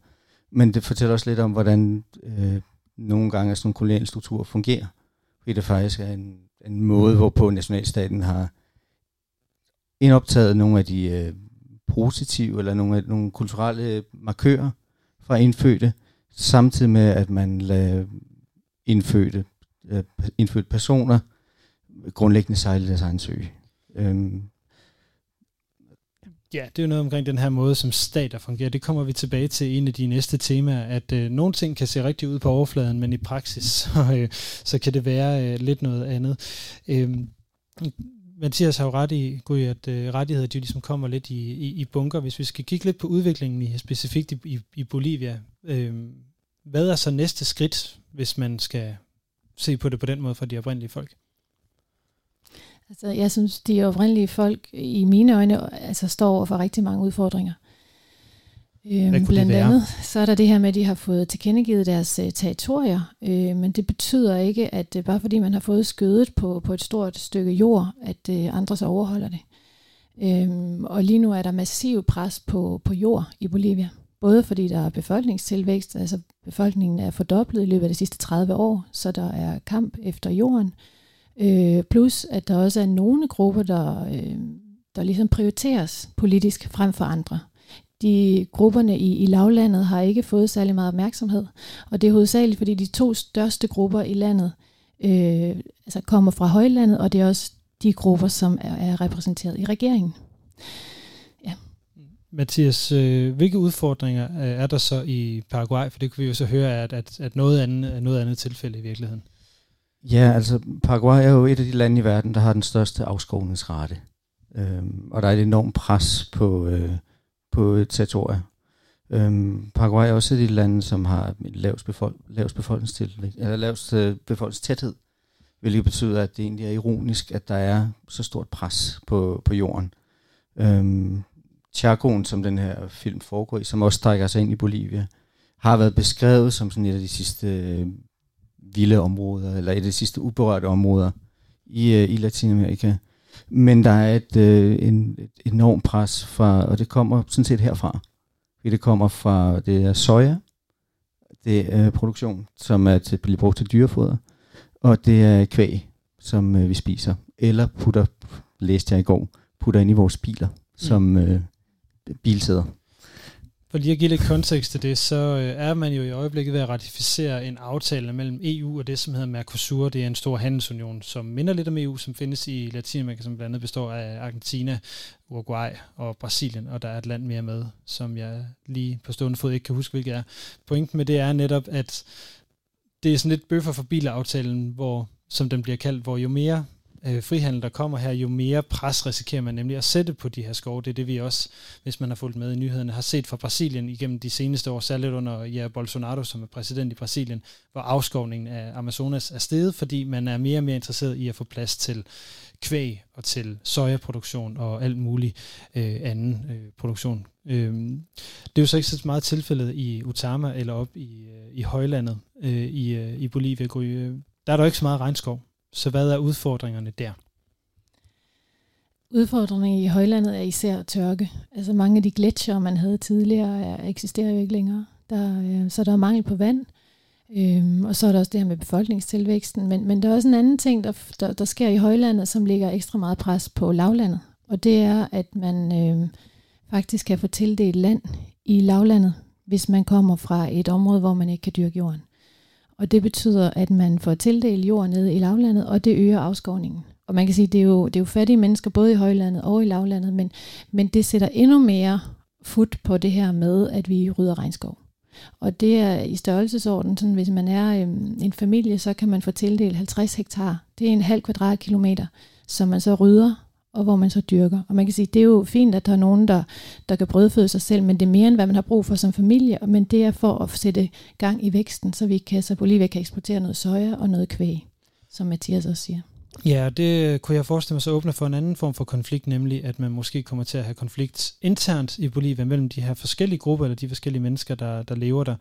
Men det fortæller også lidt om, hvordan øh, nogle gange at sådan en kolonial struktur fungerer. Fordi det faktisk er en, en måde, hvorpå nationalstaten har indoptaget nogle af de øh, positive eller nogle, af, nogle kulturelle markører fra indfødte, samtidig med, at man lader indfødte, øh, indfødte personer grundlæggende sejle deres egen sø. Øhm, Ja, det er jo noget omkring den her måde, som stater fungerer. Det kommer vi tilbage til en af de næste temaer, at øh, nogle ting kan se rigtig ud på overfladen, men i praksis, så, øh, så kan det være øh, lidt noget andet. Øh, Mathias har jo ret i, Gud, at øh, rettigheder de ligesom kommer lidt i, i, i bunker. Hvis vi skal kigge lidt på udviklingen i, specifikt i, i, i Bolivia, øh, hvad er så næste skridt, hvis man skal se på det på den måde for de oprindelige folk? Altså, jeg synes, de oprindelige folk i mine øjne altså, står over for rigtig mange udfordringer. Øhm, blandt andet så er der det her med, at de har fået tilkendegivet deres uh, territorier, øh, men det betyder ikke, at uh, bare fordi man har fået skødet på, på et stort stykke jord, at uh, andre så overholder det. Øhm, og lige nu er der massiv pres på, på jord i Bolivia. Både fordi der er befolkningstilvækst, altså befolkningen er fordoblet i løbet af de sidste 30 år, så der er kamp efter jorden. Øh, plus at der også er nogle grupper, der, øh, der ligesom prioriteres politisk frem for andre. De grupperne i, i lavlandet har ikke fået særlig meget opmærksomhed, og det er hovedsageligt, fordi de to største grupper i landet øh, altså kommer fra højlandet, og det er også de grupper, som er, er repræsenteret i regeringen. Ja. Mathias, øh, hvilke udfordringer øh, er der så i Paraguay? For det kunne vi jo så høre, at, at, at noget andet er noget andet tilfælde i virkeligheden. Ja, altså Paraguay er jo et af de lande i verden, der har den største afskovningsrate. Øhm, og der er et enormt pres på, øh, på territorier. Øhm, Paraguay er også et af de lande, som har lavest, befolk- lavest eller lavest øh, befolkningstæthed, hvilket betyder, at det egentlig er ironisk, at der er så stort pres på, på jorden. Øhm, Chacoen, som den her film foregår i, som også strækker sig ind i Bolivia, har været beskrevet som sådan et af de sidste øh, vilde områder, eller et af de sidste uberørte områder i, øh, i Latinamerika. Men der er et, øh, en, et enormt pres fra, og det kommer sådan set herfra. Det kommer fra, det er soja, det er produktion, som er til, bliver brugt til dyrefoder, og det er kvæg, som øh, vi spiser, eller putter, læste jeg i går, putter ind i vores biler, som øh, bilsæder. For lige at give lidt kontekst til det, så øh, er man jo i øjeblikket ved at ratificere en aftale mellem EU og det, som hedder Mercosur. Det er en stor handelsunion, som minder lidt om EU, som findes i Latinamerika, som blandt andet består af Argentina, Uruguay og Brasilien, og der er et land mere med, som jeg lige på stående fod ikke kan huske, hvilket er. Pointen med det er netop, at det er sådan lidt bøffer for bilaftalen, hvor, som den bliver kaldt, hvor jo mere øh, frihandel, der kommer her, jo mere pres risikerer man nemlig at sætte på de her skove. Det er det, vi også, hvis man har fulgt med i nyhederne, har set fra Brasilien igennem de seneste år, særligt under Jair Bolsonaro, som er præsident i Brasilien, hvor afskovningen af Amazonas er steget, fordi man er mere og mere interesseret i at få plads til kvæg og til sojaproduktion og alt mulig øh, anden øh, produktion. Øhm, det er jo så ikke så meget tilfældet i Utama eller op i, øh, i højlandet øh, i, øh, i Bolivia. Øh, der er der jo ikke så meget regnskov. Så hvad er udfordringerne der? Udfordringen i højlandet er især tørke. Altså mange af de gletsjer, man havde tidligere, er, eksisterer jo ikke længere. Der, øh, så der er mangel på vand. Øhm, og så er der også det her med befolkningstilvæksten. Men, men der er også en anden ting, der, der, der sker i højlandet, som ligger ekstra meget pres på lavlandet. Og det er, at man øh, faktisk kan få tildelt land i lavlandet, hvis man kommer fra et område, hvor man ikke kan dyrke jorden. Og det betyder, at man får tildelt jord nede i lavlandet, og det øger afskovningen. Og man kan sige, at det er jo, det er jo fattige mennesker, både i højlandet og i lavlandet, men, men det sætter endnu mere fod på det her med, at vi rydder regnskov. Og det er i størrelsesorden, sådan hvis man er øhm, en familie, så kan man få tildelt 50 hektar. Det er en halv kvadratkilometer, som man så rydder og hvor man så dyrker. Og man kan sige, det er jo fint, at der er nogen, der, der kan brødføde sig selv, men det er mere end, hvad man har brug for som familie, men det er for at sætte gang i væksten, så vi kan, så Bolivia kan eksportere noget soja og noget kvæg, som Mathias også siger. Ja, det kunne jeg forestille mig så åbne for en anden form for konflikt, nemlig at man måske kommer til at have konflikt internt i Bolivia mellem de her forskellige grupper, eller de forskellige mennesker, der, der lever der.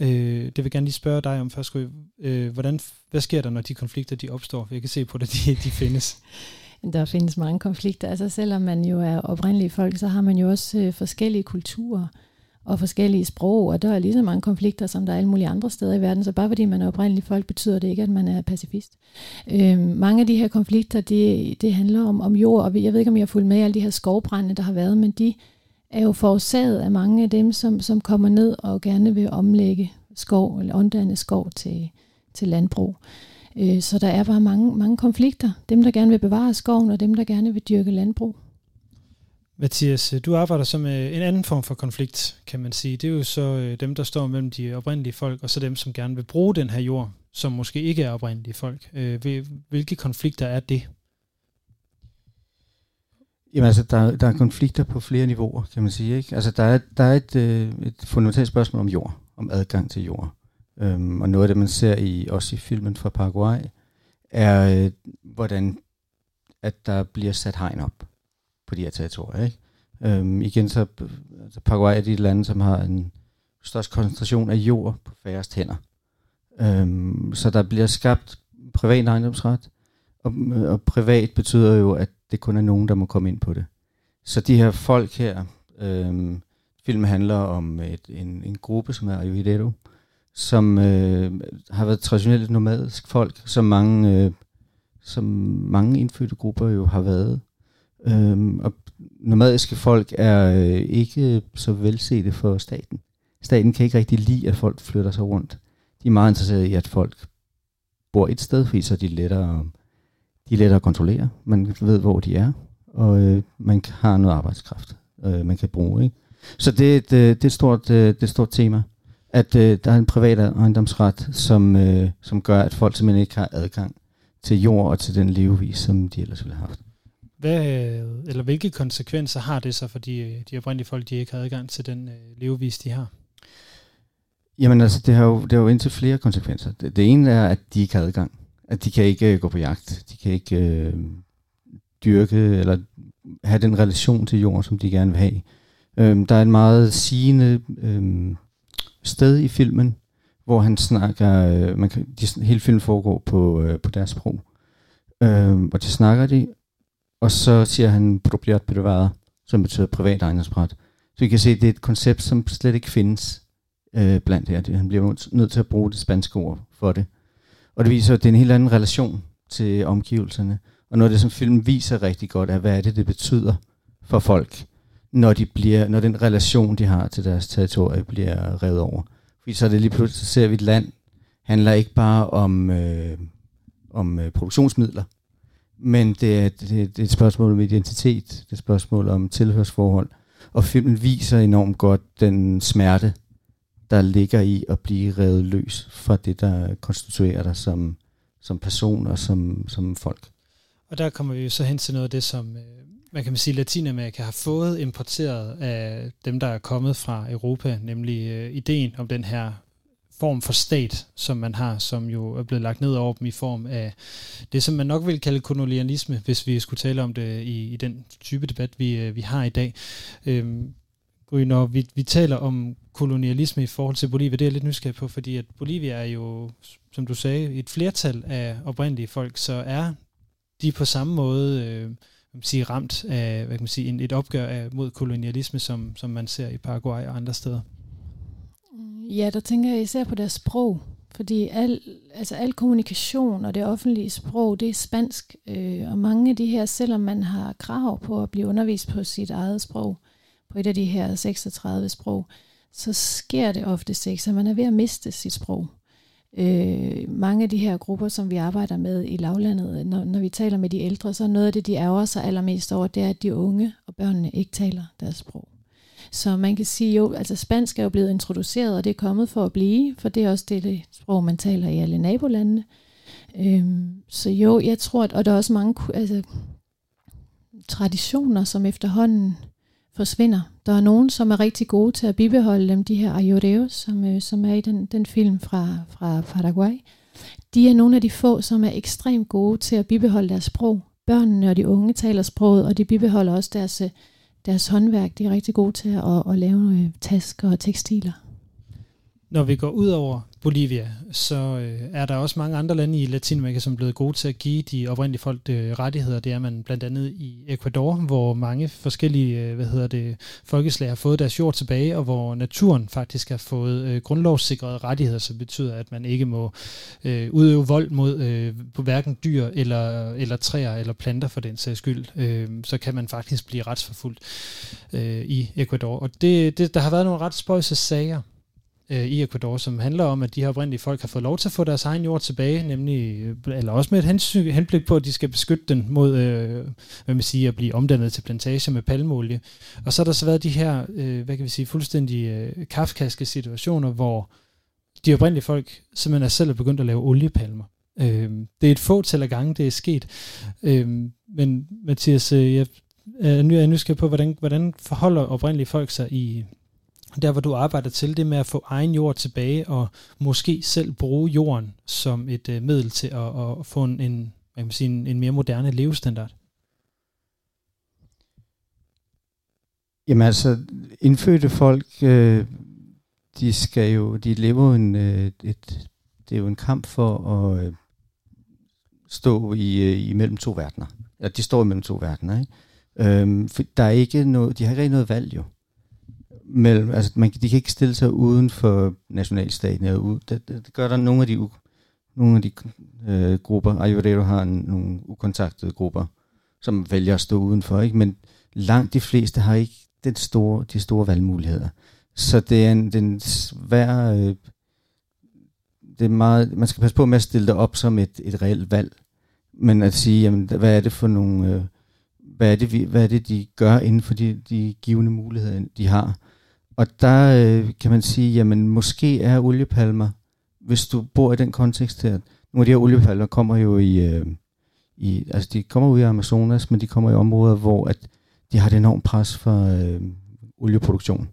Øh, det vil jeg gerne lige spørge dig om først. Øh, hvordan, hvad sker der, når de konflikter de opstår? Jeg kan se på det, de, de findes. Der findes mange konflikter. Altså selvom man jo er oprindelige folk, så har man jo også øh, forskellige kulturer og forskellige sprog, og der er lige så mange konflikter, som der er alle mulige andre steder i verden. Så bare fordi man er oprindelig folk, betyder det ikke, at man er pacifist. Øh, mange af de her konflikter, det, det handler om, om jord, og jeg ved ikke, om jeg har fulgt med i alle de her skovbrænde, der har været, men de er jo forårsaget af mange af dem, som, som kommer ned og gerne vil omlægge skov, eller omdanne skov til, til landbrug. Øh, så der er bare mange, mange konflikter. Dem, der gerne vil bevare skoven, og dem, der gerne vil dyrke landbrug. Mathias, du arbejder som en anden form for konflikt, kan man sige. Det er jo så øh, dem, der står mellem de oprindelige folk, og så dem, som gerne vil bruge den her jord, som måske ikke er oprindelige folk. Øh, hvilke konflikter er det? Jamen altså, der, der er konflikter på flere niveauer, kan man sige. Ikke? Altså, der er, der er et, et fundamentalt spørgsmål om jord, om adgang til jord. Øhm, og noget af det, man ser i også i filmen fra Paraguay, er, øh, hvordan at der bliver sat hegn op på de her territorier. Ikke? Øhm, igen, så altså Paraguay er de lande, som har en størst koncentration af jord på færrest hænder. Øhm, så der bliver skabt privat ejendomsret, og, og privat betyder jo, at det kun er nogen, der må komme ind på det. Så de her folk her, øhm, filmen handler om et, en, en gruppe, som er Ayuhidero, som øh, har været traditionelt nomadisk folk, som mange, øh, som mange indfødte grupper jo har været. Øhm, og nomadiske folk er øh, ikke så velsete for staten. Staten kan ikke rigtig lide, at folk flytter sig rundt. De er meget interesserede i, at folk bor et sted, fordi så er de lettere, de er lettere at kontrollere. Man ved, hvor de er, og øh, man har noget arbejdskraft, øh, man kan bruge. Ikke? Så det er et, øh, det er et, stort, øh, det er et stort tema at øh, der er en privat ejendomsret, som, øh, som gør, at folk simpelthen ikke har adgang til jord og til den levevis, som de ellers ville have haft. Hvad, eller hvilke konsekvenser har det så for de, de oprindelige folk, de ikke har adgang til den øh, levevis, de har? Jamen altså, det har jo, det har jo indtil flere konsekvenser. Det, det ene er, at de ikke har adgang. At de kan ikke øh, gå på jagt. De kan ikke øh, dyrke eller have den relation til jorden, som de gerne vil have. Øhm, der er en meget sigende øhm, sted i filmen, hvor han snakker, øh, man kan, de, hele filmen foregår på, øh, på deres sprog. øh, og de snakker de, og så siger han propriat privada, som betyder privat ejendomsret. Så vi kan se, at det er et koncept, som slet ikke findes øh, blandt her. Han bliver nødt til at bruge det spanske ord for det. Og det viser, at det er en helt anden relation til omgivelserne. Og noget af det, som filmen viser rigtig godt, er, hvad er det, det betyder for folk, når, de bliver, når den relation, de har til deres territorie, bliver revet over. Fordi så er det lige pludselig, så ser vi et land, handler ikke bare om, øh, om øh, produktionsmidler, men det er, det, det er et spørgsmål om identitet, det er et spørgsmål om tilhørsforhold. Og filmen viser enormt godt den smerte, der ligger i at blive revet løs fra det, der konstituerer dig som, som person og som, som folk. Og der kommer vi jo så hen til noget af det, som øh, man kan sige, Latinamerika har fået importeret af dem, der er kommet fra Europa, nemlig øh, ideen om den her form for stat, som man har, som jo er blevet lagt ned over dem i form af det, som man nok vil kalde kolonialisme, hvis vi skulle tale om det i, i den type debat, vi, øh, vi har i dag. Øhm, når vi, vi taler om kolonialisme i forhold til Bolivia, det er jeg lidt nysgerrig på, fordi at Bolivia er jo, som du sagde, et flertal af oprindelige folk, så er de på samme måde øh, sige, ramt af hvad kan man sige, en, et opgør af, mod kolonialisme, som, som man ser i Paraguay og andre steder? Mm, ja, der tænker jeg især på deres sprog, fordi al, altså al kommunikation og det offentlige sprog, det er spansk, øh, og mange af de her, selvom man har krav på at blive undervist på sit eget sprog, på et af de her 36 sprog, så sker det ofte ikke, så man er ved at miste sit sprog. Øh, mange af de her grupper, som vi arbejder med i lavlandet, når, når vi taler med de ældre, så er noget af det, de ærger sig allermest over, det er, at de unge og børnene ikke taler deres sprog. Så man kan sige jo, altså spansk er jo blevet introduceret, og det er kommet for at blive, for det er også det, det sprog, man taler i alle nabolandene. Øhm, så jo, jeg tror, at, og der er også mange altså, traditioner, som efterhånden forsvinder. Der er nogen, som er rigtig gode til at bibeholde dem, de her ayoreos, som, øh, som er i den, den film fra, fra Paraguay. De er nogle af de få, som er ekstremt gode til at bibeholde deres sprog. Børnene og de unge taler sproget, og de bibeholder også deres, øh, deres håndværk. De er rigtig gode til at, at lave øh, tasker og tekstiler. Når vi går ud over Bolivia, så øh, er der også mange andre lande i Latinamerika, som er blevet gode til at give de oprindelige folk øh, rettigheder. Det er man blandt andet i Ecuador, hvor mange forskellige øh, hvad hedder det, folkeslag har fået deres jord tilbage, og hvor naturen faktisk har fået øh, grundlovssikrede rettigheder, som betyder, at man ikke må øh, udøve vold mod øh, på hverken dyr eller, eller træer eller planter for den sags skyld. Øh, så kan man faktisk blive retsforfulgt øh, i Ecuador. Og det, det, der har været nogle ret spøjse sager øh, i Ecuador, som handler om, at de her oprindelige folk har fået lov til at få deres egen jord tilbage, nemlig, øh, eller også med et hensyn, henblik på, at de skal beskytte den mod, øh, hvad man siger, at blive omdannet til plantager med palmolie. Og så har der så været de her, øh, hvad kan vi sige, fuldstændig øh, kafkaske situationer, hvor de oprindelige folk simpelthen er selv begyndt at lave oliepalmer. Øh, det er et fåtal af gange, det er sket. Øh, men Mathias, øh, jeg er nysgerrig på, hvordan, hvordan forholder oprindelige folk sig i, der hvor du arbejder til, det med at få egen jord tilbage, og måske selv bruge jorden som et øh, middel til at, at få en, en, kan sige, en, en mere moderne levestandard? Jamen altså, indfødte folk, øh, de skal jo, de lever en, øh, et, det er jo en kamp for at øh, stå i, øh, imellem to verdener. Ja, de står imellem to verdener, ikke? Øhm, for der er ikke noget, de har ikke rigtig noget valg jo mellem, altså man, de kan ikke stille sig uden for nationalstaten. Det, det, det gør der nogle af de, nogle af de øh, grupper. Ayurveda har en, nogle ukontaktede grupper, som vælger at stå udenfor, ikke? men langt de fleste har ikke den store, de store valgmuligheder. Så det er en, den svær, øh, det er meget, man skal passe på med at stille det op som et, et reelt valg, men at sige, jamen, hvad er det for nogle, øh, hvad er det, vi, hvad er det, de gør inden for de, de givende muligheder, de har. Og der øh, kan man sige, jamen måske er oliepalmer, hvis du bor i den kontekst her, nogle af de her oliepalmer kommer jo i, øh, i, altså de kommer ud i Amazonas, men de kommer i områder, hvor at de har et enormt pres for øh, olieproduktion.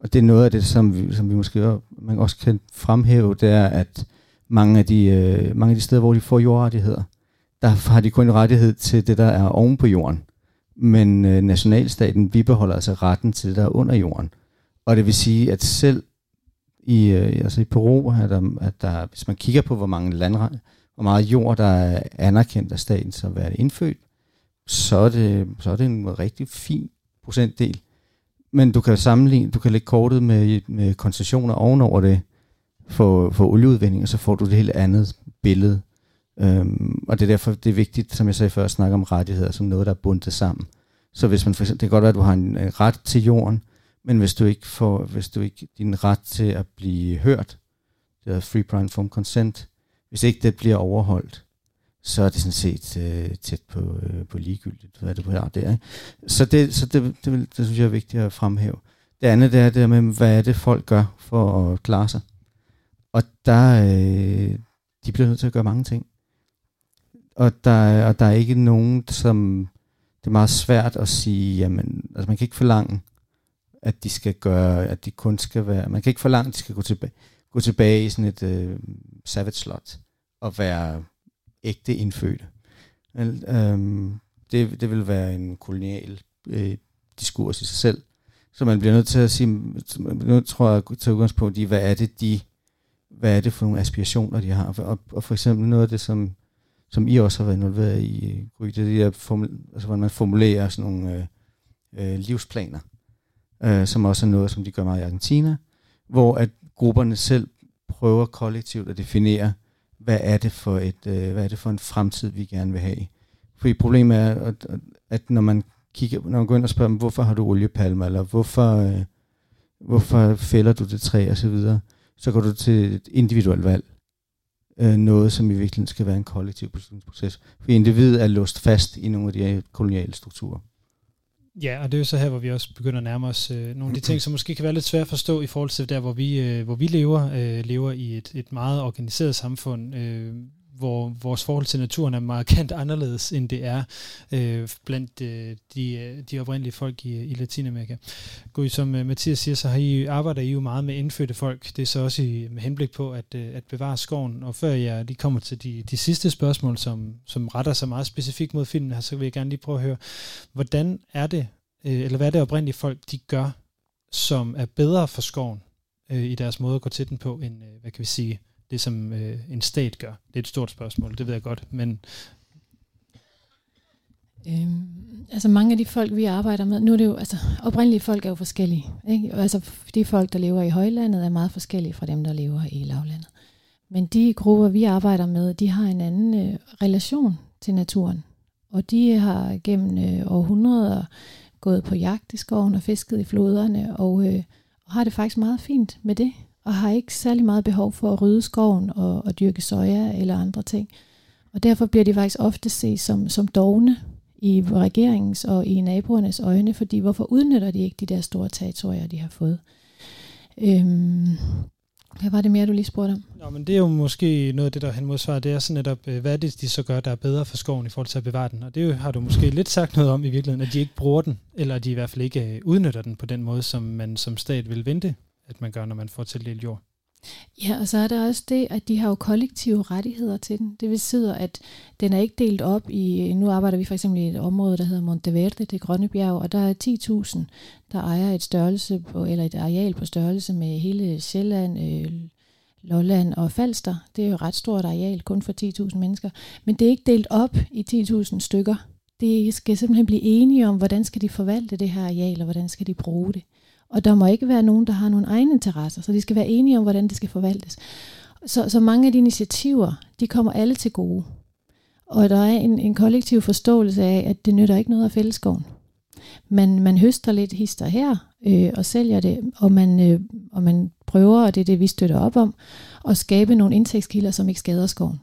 Og det er noget af det, som vi, som vi måske man også kan fremhæve, det er, at mange af de, øh, mange af de steder, hvor de får jordrettigheder, der har de kun rettighed til det, der er oven på jorden. Men øh, nationalstaten bibeholder altså retten til det, der er under jorden. Og det vil sige, at selv i, øh, altså i Peru, at der, at der, hvis man kigger på, hvor mange landre, hvor meget jord, der er anerkendt af staten som værende indfødt, så er, det, så er det en rigtig fin procentdel. Men du kan sammenligne, du kan lægge kortet med, med koncessioner ovenover det for, for olieudvinding, og så får du det helt andet billede. Øhm, og det er derfor, det er vigtigt, som jeg sagde før, at snakke om rettigheder som noget, der er bundet sammen. Så hvis man for eksempel, det kan godt være, at du har en, en ret til jorden, men hvis du ikke får, hvis du ikke, din ret til at blive hørt, det hedder free prime form consent, hvis ikke det bliver overholdt, så er det sådan set øh, tæt på, øh, på ligegyldigt, hvad det er der. Så, det, så det, det, det, det synes jeg er vigtigt at fremhæve. Det andet det er det med, hvad er det folk gør for at klare sig. Og der, øh, de bliver nødt til at gøre mange ting. Og der, og der er ikke nogen, som, det er meget svært at sige, jamen, altså man kan ikke forlange, at de skal gøre, at de kun skal være, man kan ikke forlange, at de skal gå tilbage, gå tilbage i sådan et øh, savage slot og være ægte indfødte. Øhm, det, det vil være en kolonial øh, diskurs i sig selv. Så man bliver nødt til at sige, nu tror jeg at tage udgangspunkt i, hvad er det de, hvad er det for nogle aspirationer, de har. Og, og for eksempel noget af det, som, som I også har været involveret i, det er de der formul, altså, hvordan man formulerer sådan nogle øh, øh, livsplaner, øh, som også er noget, som de gør meget i Argentina, hvor at grupperne selv prøver kollektivt at definere, hvad er det for et, øh, hvad er det for en fremtid, vi gerne vil have. Fordi problemet er, at, at når man kigger, når man går ind og spørger dem, hvorfor har du oliepalmer, eller hvorfor, øh, hvorfor fælder du det træ, og så videre, så går du til et individuelt valg. Øh, noget, som i virkeligheden skal være en kollektiv beslutningsproces. For individet er låst fast i nogle af de her koloniale strukturer. Ja, og det er jo så her, hvor vi også begynder at nærme os øh, nogle af de ting, som måske kan være lidt svært at forstå i forhold til der, hvor vi, øh, hvor vi lever, øh, lever i et, et meget organiseret samfund, øh, hvor vores forhold til naturen er markant anderledes, end det er øh, blandt øh, de, øh, de oprindelige folk i, i Latinamerika. Gud, som øh, Mathias siger, så har I, arbejder I jo meget med indfødte folk. Det er så også i, med henblik på at, øh, at bevare skoven. Og før jeg lige kommer til de, de sidste spørgsmål, som, som retter sig meget specifikt mod filmen her, så vil jeg gerne lige prøve at høre, hvordan er det, øh, eller hvad er det oprindelige folk, de gør, som er bedre for skoven øh, i deres måde at gå til den på, end, øh, hvad kan vi sige, det, som øh, en stat gør? Det er et stort spørgsmål, det ved jeg godt, men... Øhm, altså mange af de folk, vi arbejder med, nu er det jo, altså oprindelige folk er jo forskellige. Ikke? Altså de folk, der lever i højlandet, er meget forskellige fra dem, der lever i lavlandet. Men de grupper, vi arbejder med, de har en anden øh, relation til naturen. Og de har gennem øh, århundreder gået på jagt i skoven og fisket i floderne, og, øh, og har det faktisk meget fint med det og har ikke særlig meget behov for at rydde skoven og, og dyrke soja eller andre ting. Og derfor bliver de faktisk ofte set som, som dogne i regeringens og i naboernes øjne, fordi hvorfor udnytter de ikke de der store territorier, de har fået? Øhm, hvad var det mere, du lige spurgte om? Nå, men det er jo måske noget af det, der han modsvarer. Det er sådan netop, øh, hvad er det, de så gør, der er bedre for skoven i forhold til at bevare den? Og det har du måske lidt sagt noget om i virkeligheden, at de ikke bruger den, eller at de i hvert fald ikke øh, udnytter den på den måde, som man som stat vil vente at man gør, når man får tildelt jord. Ja, og så er der også det, at de har jo kollektive rettigheder til den. Det vil sige, at den er ikke delt op i, nu arbejder vi for eksempel i et område, der hedder Monteverde, det grønne bjerg, og der er 10.000, der ejer et størrelse på, eller et areal på størrelse med hele Sjælland, øh, Lolland og Falster. Det er jo et ret stort areal, kun for 10.000 mennesker. Men det er ikke delt op i 10.000 stykker. Det skal simpelthen blive enige om, hvordan skal de forvalte det her areal, og hvordan skal de bruge det. Og der må ikke være nogen, der har nogle egne interesser, så de skal være enige om, hvordan det skal forvaltes. Så, så mange af de initiativer, de kommer alle til gode. Og der er en, en kollektiv forståelse af, at det nytter ikke noget af fælleskoven. Man, man høster lidt hister her øh, og sælger det, og man, øh, og man prøver, og det er det, vi støtter op om, at skabe nogle indtægtskilder, som ikke skader skoven.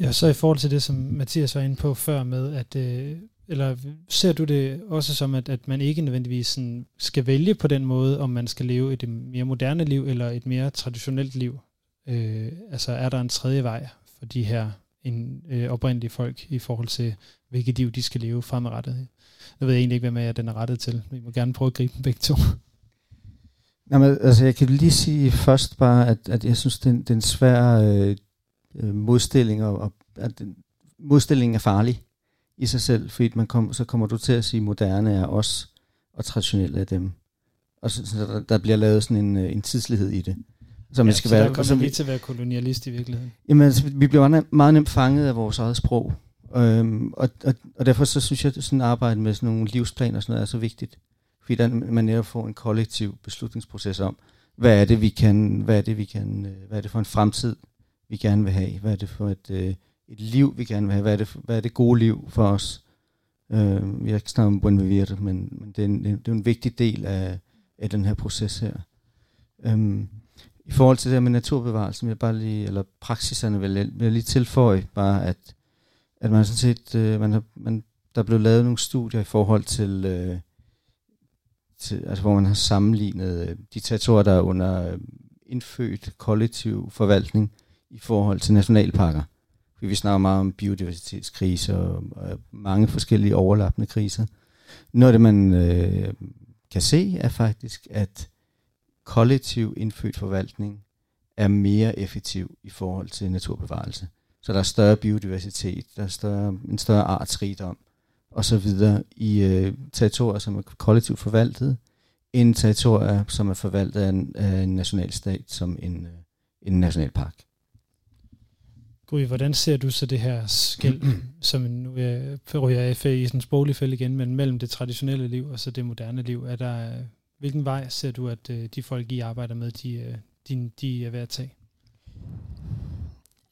Ja, så i forhold til det, som Mathias var inde på før med, at, øh, eller ser du det også som, at, at man ikke nødvendigvis sådan skal vælge på den måde, om man skal leve et mere moderne liv, eller et mere traditionelt liv? Øh, altså er der en tredje vej for de her en, øh, oprindelige folk i forhold til, hvilket liv de skal leve fremadrettet? Jeg ved egentlig ikke, hvad jeg den er rettet til. Vi må gerne prøve at gribe dem begge to. Jamen, altså, jeg kan lige sige først bare, at, at jeg synes, det er en, det er en svær øh, øh modstilling, og, og at den, modstillingen er farlig i sig selv, fordi man kom, så kommer du til at sige, moderne er os, og traditionelle er dem. Og så, så der, der bliver lavet sådan en, øh, en tidslighed i det. Som ja, skal så være, der kommer vi, til at være kolonialist i virkeligheden. Jamen, altså, vi bliver meget, meget nemt fanget af vores eget sprog. Øhm, og, og, og derfor så synes jeg, at sådan arbejde med sådan nogle livsplaner og sådan noget er så vigtigt. Fordi der, man netop får en kollektiv beslutningsproces om, hvad er det, vi kan, hvad er det, vi kan, øh, hvad er det for en fremtid, vi gerne vil have? Hvad er det for et, øh, et liv, vi gerne vil have? Hvad er det, hvad er det gode liv for os? Øh, vi har ikke snakket om Buen Vivir, men, men det, er en, det er en vigtig del af, af den her proces her. Øhm, I forhold til det her med naturbevarelse, vil jeg bare lige, eller praksiserne vil jeg, vil jeg lige tilføje bare, at, at man sådan set, øh, man har, man, der er blevet lavet nogle studier i forhold til, øh, til altså hvor man har sammenlignet øh, de territorier, der er under øh, indfødt kollektiv forvaltning i forhold til nationalparker. Vi snakker meget om biodiversitetskriser og, og mange forskellige overlappende kriser. Noget af det, man øh, kan se, er faktisk, at kollektiv indfødt forvaltning er mere effektiv i forhold til naturbevarelse. Så der er større biodiversitet, der er større, en større artsrigdom og så videre i øh, territorier, som er kollektivt forvaltet, end territorier, som er forvaltet af en, af en nationalstat som en, øh, en nationalpark. Gud, hvordan ser du så det her skæld, som nu er, ryger jeg i sådan en sproglig fælde igen, men mellem det traditionelle liv og så det moderne liv? Er der, hvilken vej ser du, at øh, de folk, I arbejder med, de, øh, de, de er ved at tage?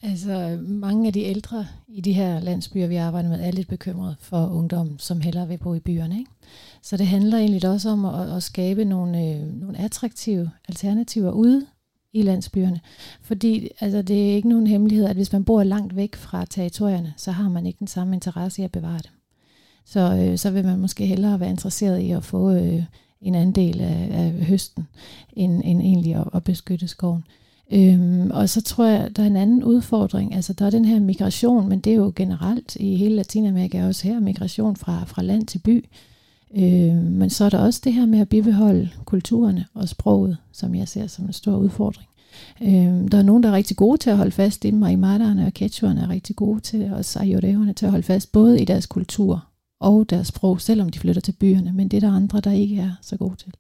Altså, mange af de ældre i de her landsbyer, vi arbejder med, er lidt bekymrede for ungdom, som hellere vil bo i byerne. Ikke? Så det handler egentlig også om at, at skabe nogle, øh, nogle attraktive alternativer ude i landsbyerne. Fordi altså, det er ikke nogen hemmelighed, at hvis man bor langt væk fra territorierne, så har man ikke den samme interesse i at bevare dem. Så, øh, så vil man måske hellere være interesseret i at få øh, en anden del af, af høsten, end, end egentlig at, at beskytte skoven. Øhm, og så tror jeg, der er en anden udfordring. Altså, der er den her migration, men det er jo generelt i hele Latinamerika også her, migration fra, fra land til by. Øh, men så er der også det her med at bibeholde kulturerne og sproget, som jeg ser som en stor udfordring. Øh, der er nogen, der er rigtig gode til at holde fast i dem, og Imaderne og Quechuaerne er rigtig gode til, og Sayureverne til at holde fast både i deres kultur og deres sprog, selvom de flytter til byerne, men det er der andre, der ikke er så gode til.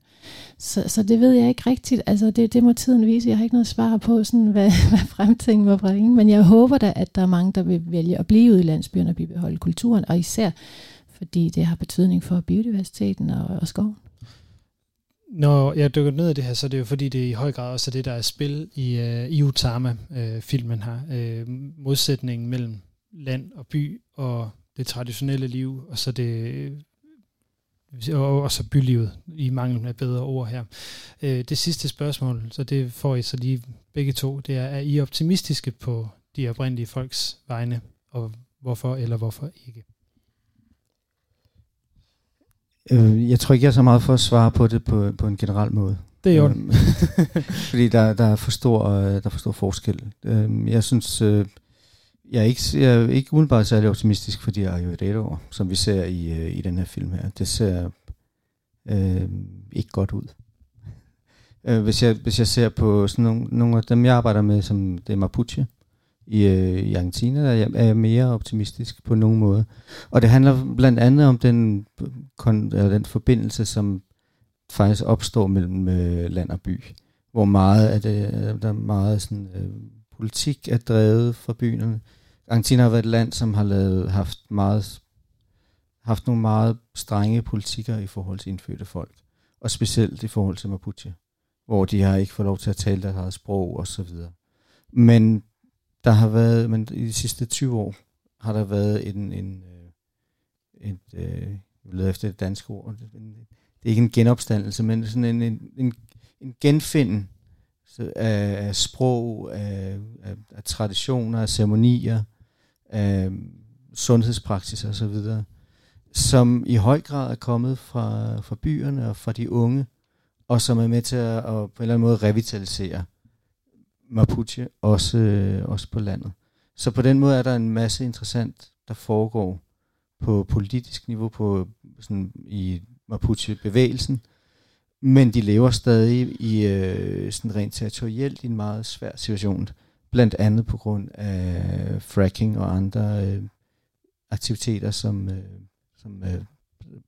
Så, så det ved jeg ikke rigtigt. Altså det, det må tiden vise. Jeg har ikke noget svar på, sådan, hvad, hvad fremtiden må bringe. Men jeg håber da, at der er mange, der vil vælge at blive ude i landsbyerne og bibeholde kulturen. Og især fordi det har betydning for biodiversiteten og, og skoven. Når jeg dykker ned i det her, så er det jo fordi, det er i høj grad også er det, der er spil i, uh, i Utama-filmen øh, uh, her. Uh, modsætningen mellem land og by og det traditionelle liv, og så det og, og så bylivet, i mangel af bedre ord her. Uh, det sidste spørgsmål, så det får I så lige begge to, det er, er I optimistiske på de oprindelige folks vegne, og hvorfor eller hvorfor ikke? Øh, jeg tror ikke, jeg er så meget for at svare på det på, på en generel måde. Det er jo øhm, Fordi der, der, er for stor, øh, der er for stor forskel. Øh, jeg synes, øh, jeg, er ikke, jeg er ikke umiddelbart særlig optimistisk for de ayurvedaer, som vi ser i, øh, i den her film her. Det ser øh, ikke godt ud. Øh, hvis, jeg, hvis jeg ser på sådan nogle, nogle af dem, jeg arbejder med, som det er Mapuche, i, øh, i Argentina, der er jeg, er jeg mere optimistisk på nogen måde. Og det handler blandt andet om den, kon, eller den forbindelse, som faktisk opstår mellem øh, land og by, hvor meget af det, der er meget sådan, øh, politik er drevet fra byerne. Argentina har været et land, som har lavet, haft, meget, haft nogle meget strenge politikker i forhold til indfødte folk, og specielt i forhold til Mapuche, hvor de har ikke fået lov til at tale deres eget sprog osv. Men der har været, men i de sidste 20 år, har der været en, en, en, et, øh, jeg leder efter et dansk ord, det er ikke en genopstandelse, men sådan en, en, en, en genfind af, af sprog, af, af, af traditioner, af ceremonier, af sundhedspraksis og så videre, som i høj grad er kommet fra, fra byerne og fra de unge, og som er med til at, at på en eller anden måde revitalisere Mapuche, også, øh, også på landet. Så på den måde er der en masse interessant, der foregår på politisk niveau, på sådan i Mapuche-bevægelsen, men de lever stadig i øh, sådan rent territorielt i en meget svær situation, blandt andet på grund af fracking og andre øh, aktiviteter, som, øh, som øh,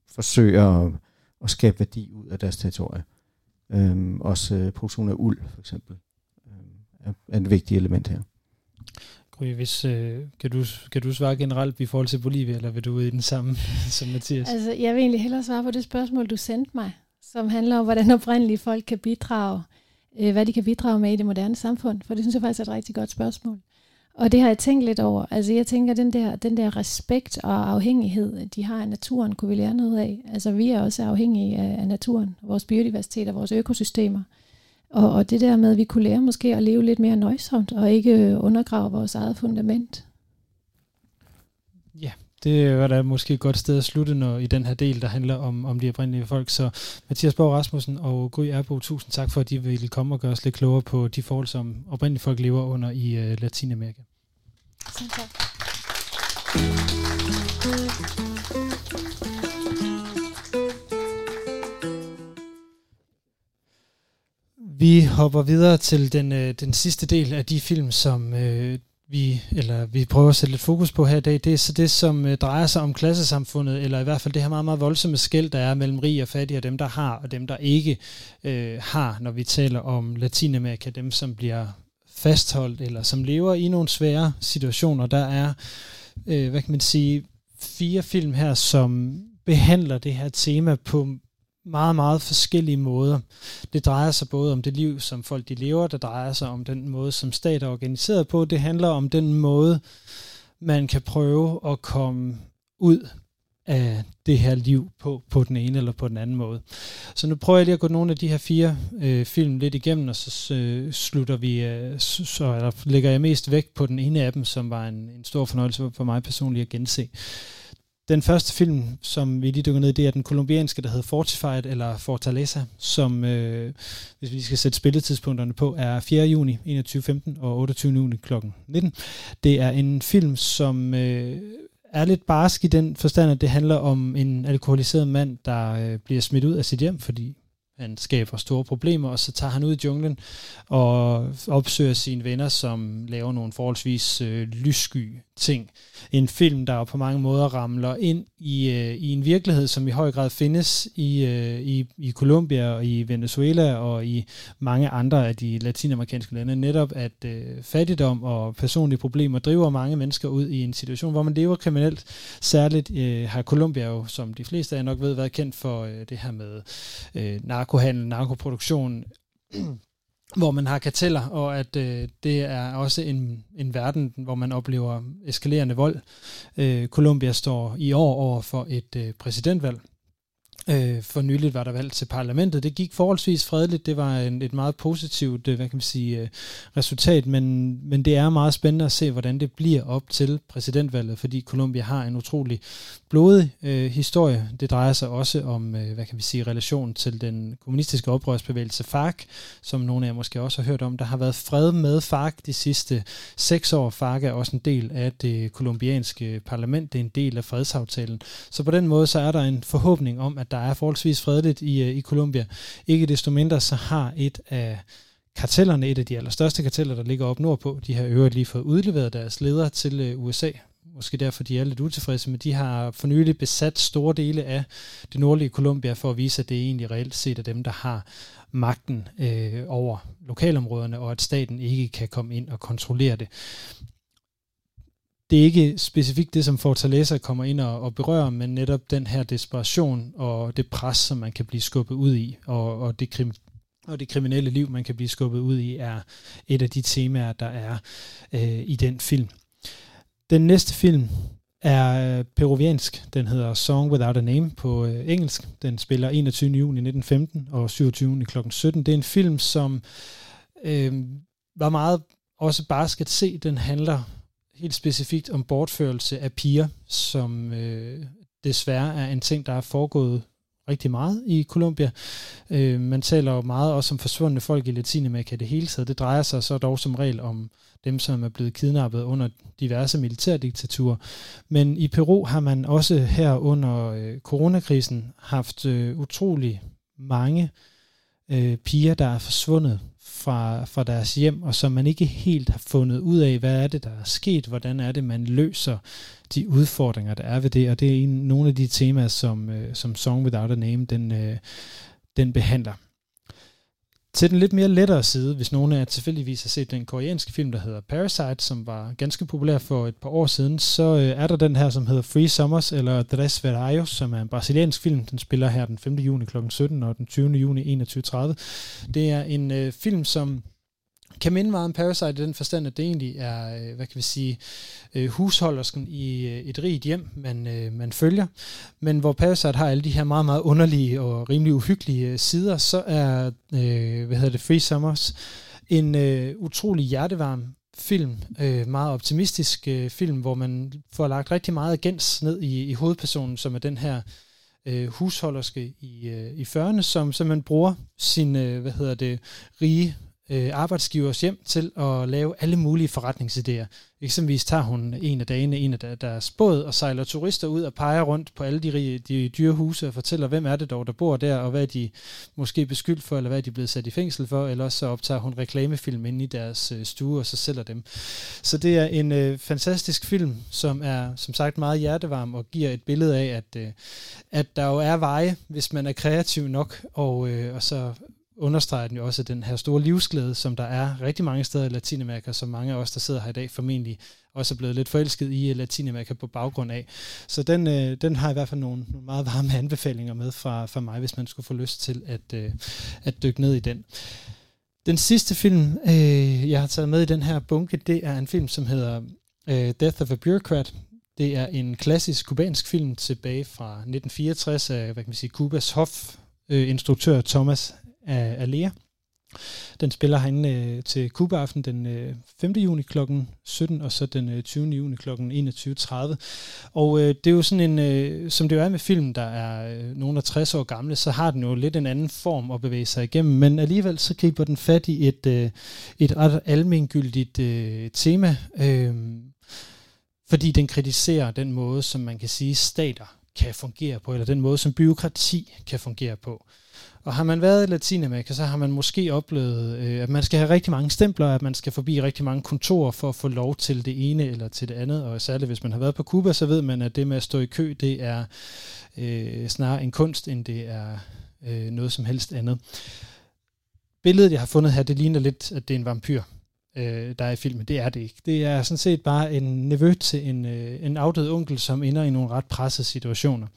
forsøger at, at skabe værdi ud af deres territorie. Øhm, også øh, produktion af uld, for eksempel, er et vigtigt element her. Gry, hvis, øh, kan, du, kan du svare generelt i forhold til Bolivia, eller vil du ud i den samme som Mathias? Altså, jeg vil egentlig hellere svare på det spørgsmål, du sendte mig, som handler om, hvordan oprindelige folk kan bidrage, øh, hvad de kan bidrage med i det moderne samfund, for det synes jeg faktisk er et rigtig godt spørgsmål. Og det har jeg tænkt lidt over. Altså jeg tænker, den der, den der respekt og afhængighed, de har af naturen, kunne vi lære noget af. Altså vi er også afhængige af, af naturen, vores biodiversitet og vores økosystemer. Og, og det der med, at vi kunne lære måske at leve lidt mere nøjsomt, og ikke undergrave vores eget fundament. Ja, det var da måske et godt sted at slutte når, i den her del, der handler om, om de oprindelige folk. Så Mathias Borg Rasmussen og Gry Erbo, tusind tak for, at de ville komme og gøre os lidt klogere på de forhold, som oprindelige folk lever under i uh, Latinamerika. Selv tak. Vi hopper videre til den, øh, den sidste del af de film, som øh, vi, eller vi prøver at sætte lidt fokus på her i dag. Det er så det, som øh, drejer sig om klassesamfundet, eller i hvert fald det her meget, meget voldsomme skæld, der er mellem rig og fattig, og dem, der har, og dem, der ikke øh, har, når vi taler om Latinamerika, dem, som bliver fastholdt, eller som lever i nogle svære situationer. Der er, øh, hvad kan man sige, fire film her, som behandler det her tema på meget, meget forskellige måder. Det drejer sig både om det liv, som folk de lever, det drejer sig om den måde, som stat er organiseret på. Det handler om den måde, man kan prøve at komme ud af det her liv på, på den ene eller på den anden måde. Så nu prøver jeg lige at gå nogle af de her fire øh, film lidt igennem, og så øh, slutter vi, øh, så eller lægger jeg mest vægt på den ene af dem, som var en, en stor fornøjelse for mig personligt at gense. Den første film, som vi lige dykker ned i, det er den kolumbianske, der hedder Fortified, eller Fortaleza, som, øh, hvis vi skal sætte spilletidspunkterne på, er 4. juni 21.15 og 28. juni kl. 19. Det er en film, som øh, er lidt barsk i den forstand, at det handler om en alkoholiseret mand, der øh, bliver smidt ud af sit hjem, fordi han skaber store problemer, og så tager han ud i junglen og opsøger sine venner, som laver nogle forholdsvis øh, lyssky ting. En film, der på mange måder ramler ind i, øh, i en virkelighed, som i høj grad findes i, øh, i, i Colombia og i Venezuela og i mange andre af de latinamerikanske lande. Netop at øh, fattigdom og personlige problemer driver mange mennesker ud i en situation, hvor man lever kriminelt. Særligt øh, har Colombia jo, som de fleste af jer nok ved, været kendt for øh, det her med øh, narkohandel, narkoproduktion, hvor man har karteller, og at øh, det er også en, en verden, hvor man oplever eskalerende vold. Øh, Colombia står i år over for et øh, præsidentvalg, Øh, for nyligt var der valg til parlamentet. Det gik forholdsvis fredeligt. Det var en, et meget positivt øh, hvad kan man sige, øh, resultat, men, men det er meget spændende at se, hvordan det bliver op til præsidentvalget, fordi Colombia har en utrolig blodig øh, historie. Det drejer sig også om, øh, hvad kan vi sige, relation til den kommunistiske oprørsbevægelse FARC, som nogle af jer måske også har hørt om. Der har været fred med FARC de sidste seks år. FARC er også en del af det kolumbianske parlament. Det er en del af fredsaftalen. Så på den måde så er der en forhåbning om, at der er forholdsvis fredeligt i, øh, i Colombia. Ikke desto mindre så har et af kartellerne, et af de allerstørste karteller, der ligger op nordpå, de har øvrigt lige fået udleveret deres ledere til øh, USA, måske derfor de er lidt utilfredse, men de har for nylig besat store dele af det nordlige Colombia for at vise, at det egentlig reelt set er dem, der har magten øh, over lokalområderne, og at staten ikke kan komme ind og kontrollere det. Det er ikke specifikt det, som Fortaleza kommer ind og, og berører, men netop den her desperation og det pres, som man kan blive skubbet ud i, og, og det krim, og det kriminelle liv, man kan blive skubbet ud i, er et af de temaer, der er øh, i den film. Den næste film er øh, peruviansk. Den hedder Song Without a Name på øh, engelsk. Den spiller 21. juni 1915 og 27. juni kl. 17. Det er en film, som øh, var meget også bare skal se. Den handler helt specifikt om bortførelse af piger, som øh, desværre er en ting, der er foregået rigtig meget i Colombia. Øh, man taler jo meget også om forsvundne folk i Latinamerika det hele taget. Det drejer sig så dog som regel om dem, som er blevet kidnappet under diverse militærdiktaturer. Men i Peru har man også her under øh, coronakrisen haft øh, utrolig mange øh, piger, der er forsvundet fra, fra deres hjem, og som man ikke helt har fundet ud af, hvad er det, der er sket, hvordan er det, man løser de udfordringer, der er ved det, og det er en, nogle af de temaer, som, øh, som Song Without a Name, den, øh, den behandler. Til den lidt mere lettere side, hvis nogen af jer tilfældigvis har set den koreanske film, der hedder Parasite, som var ganske populær for et par år siden, så øh, er der den her, som hedder Free Summers, eller Tres Veraios, som er en brasiliansk film. Den spiller her den 5. juni kl. 17 og den 20. juni 21.30. Det er en øh, film, som kan minde meget om Parasite i den forstand, at det egentlig er, øh, hvad kan vi sige, øh, husholdersken i øh, et rigt hjem, man, man følger. Men hvor Parasite har alle de her meget, meget underlige og rimelig uhyggelige sider, så er, hvad hedder det, Free Summers en utrolig hjertevarm film, meget optimistisk film, hvor man får lagt rigtig meget gens ned i, i hovedpersonen, som er den her øh, husholderske i, øh, i 40'erne, som simpelthen bruger sin, øh, hvad hedder det, rige øh, arbejdsgivers hjem til at lave alle mulige forretningsidéer. Eksempelvis tager hun en af dagene en af deres båd og sejler turister ud og peger rundt på alle de, de dyre huse og fortæller, hvem er det dog, der bor der, og hvad er de måske beskyldt for, eller hvad er de blevet sat i fængsel for, eller også så optager hun reklamefilm inde i deres øh, stue og så sælger dem. Så det er en øh, fantastisk film, som er som sagt meget hjertevarm og giver et billede af, at, øh, at der jo er veje, hvis man er kreativ nok, og, øh, og så understreger den jo også den her store livsglæde, som der er rigtig mange steder i Latinamerika, som mange af os, der sidder her i dag, formentlig også er blevet lidt forelsket i Latinamerika på baggrund af. Så den, øh, den har i hvert fald nogle, nogle meget varme anbefalinger med fra, fra mig, hvis man skulle få lyst til at, øh, at dykke ned i den. Den sidste film, øh, jeg har taget med i den her bunke, det er en film, som hedder øh, Death of a Bureaucrat. Det er en klassisk kubansk film tilbage fra 1964 af, hvad kan man sige, Kubas hof, øh, instruktør Thomas af, af Lea. Den spiller han øh, til Kuba-aften den øh, 5. juni kl. 17, og så den øh, 20. juni kl. 21.30. Og øh, det er jo sådan en, øh, som det jo er med film, der er øh, nogle af 60 år gamle, så har den jo lidt en anden form at bevæge sig igennem, men alligevel så griber den fat i et, øh, et ret almengyldigt øh, tema, øh, fordi den kritiserer den måde, som man kan sige, stater kan fungere på, eller den måde, som byråkrati kan fungere på. Og har man været i Latinamerika, så har man måske oplevet, øh, at man skal have rigtig mange stempler, at man skal forbi rigtig mange kontorer for at få lov til det ene eller til det andet. Og særligt hvis man har været på Cuba, så ved man, at det med at stå i kø, det er øh, snarere en kunst, end det er øh, noget som helst andet. Billedet, jeg har fundet her, det ligner lidt, at det er en vampyr, øh, der er i filmen. Det er det ikke. Det er sådan set bare en nevø til en, øh, en afdød onkel, som ender i nogle ret pressede situationer.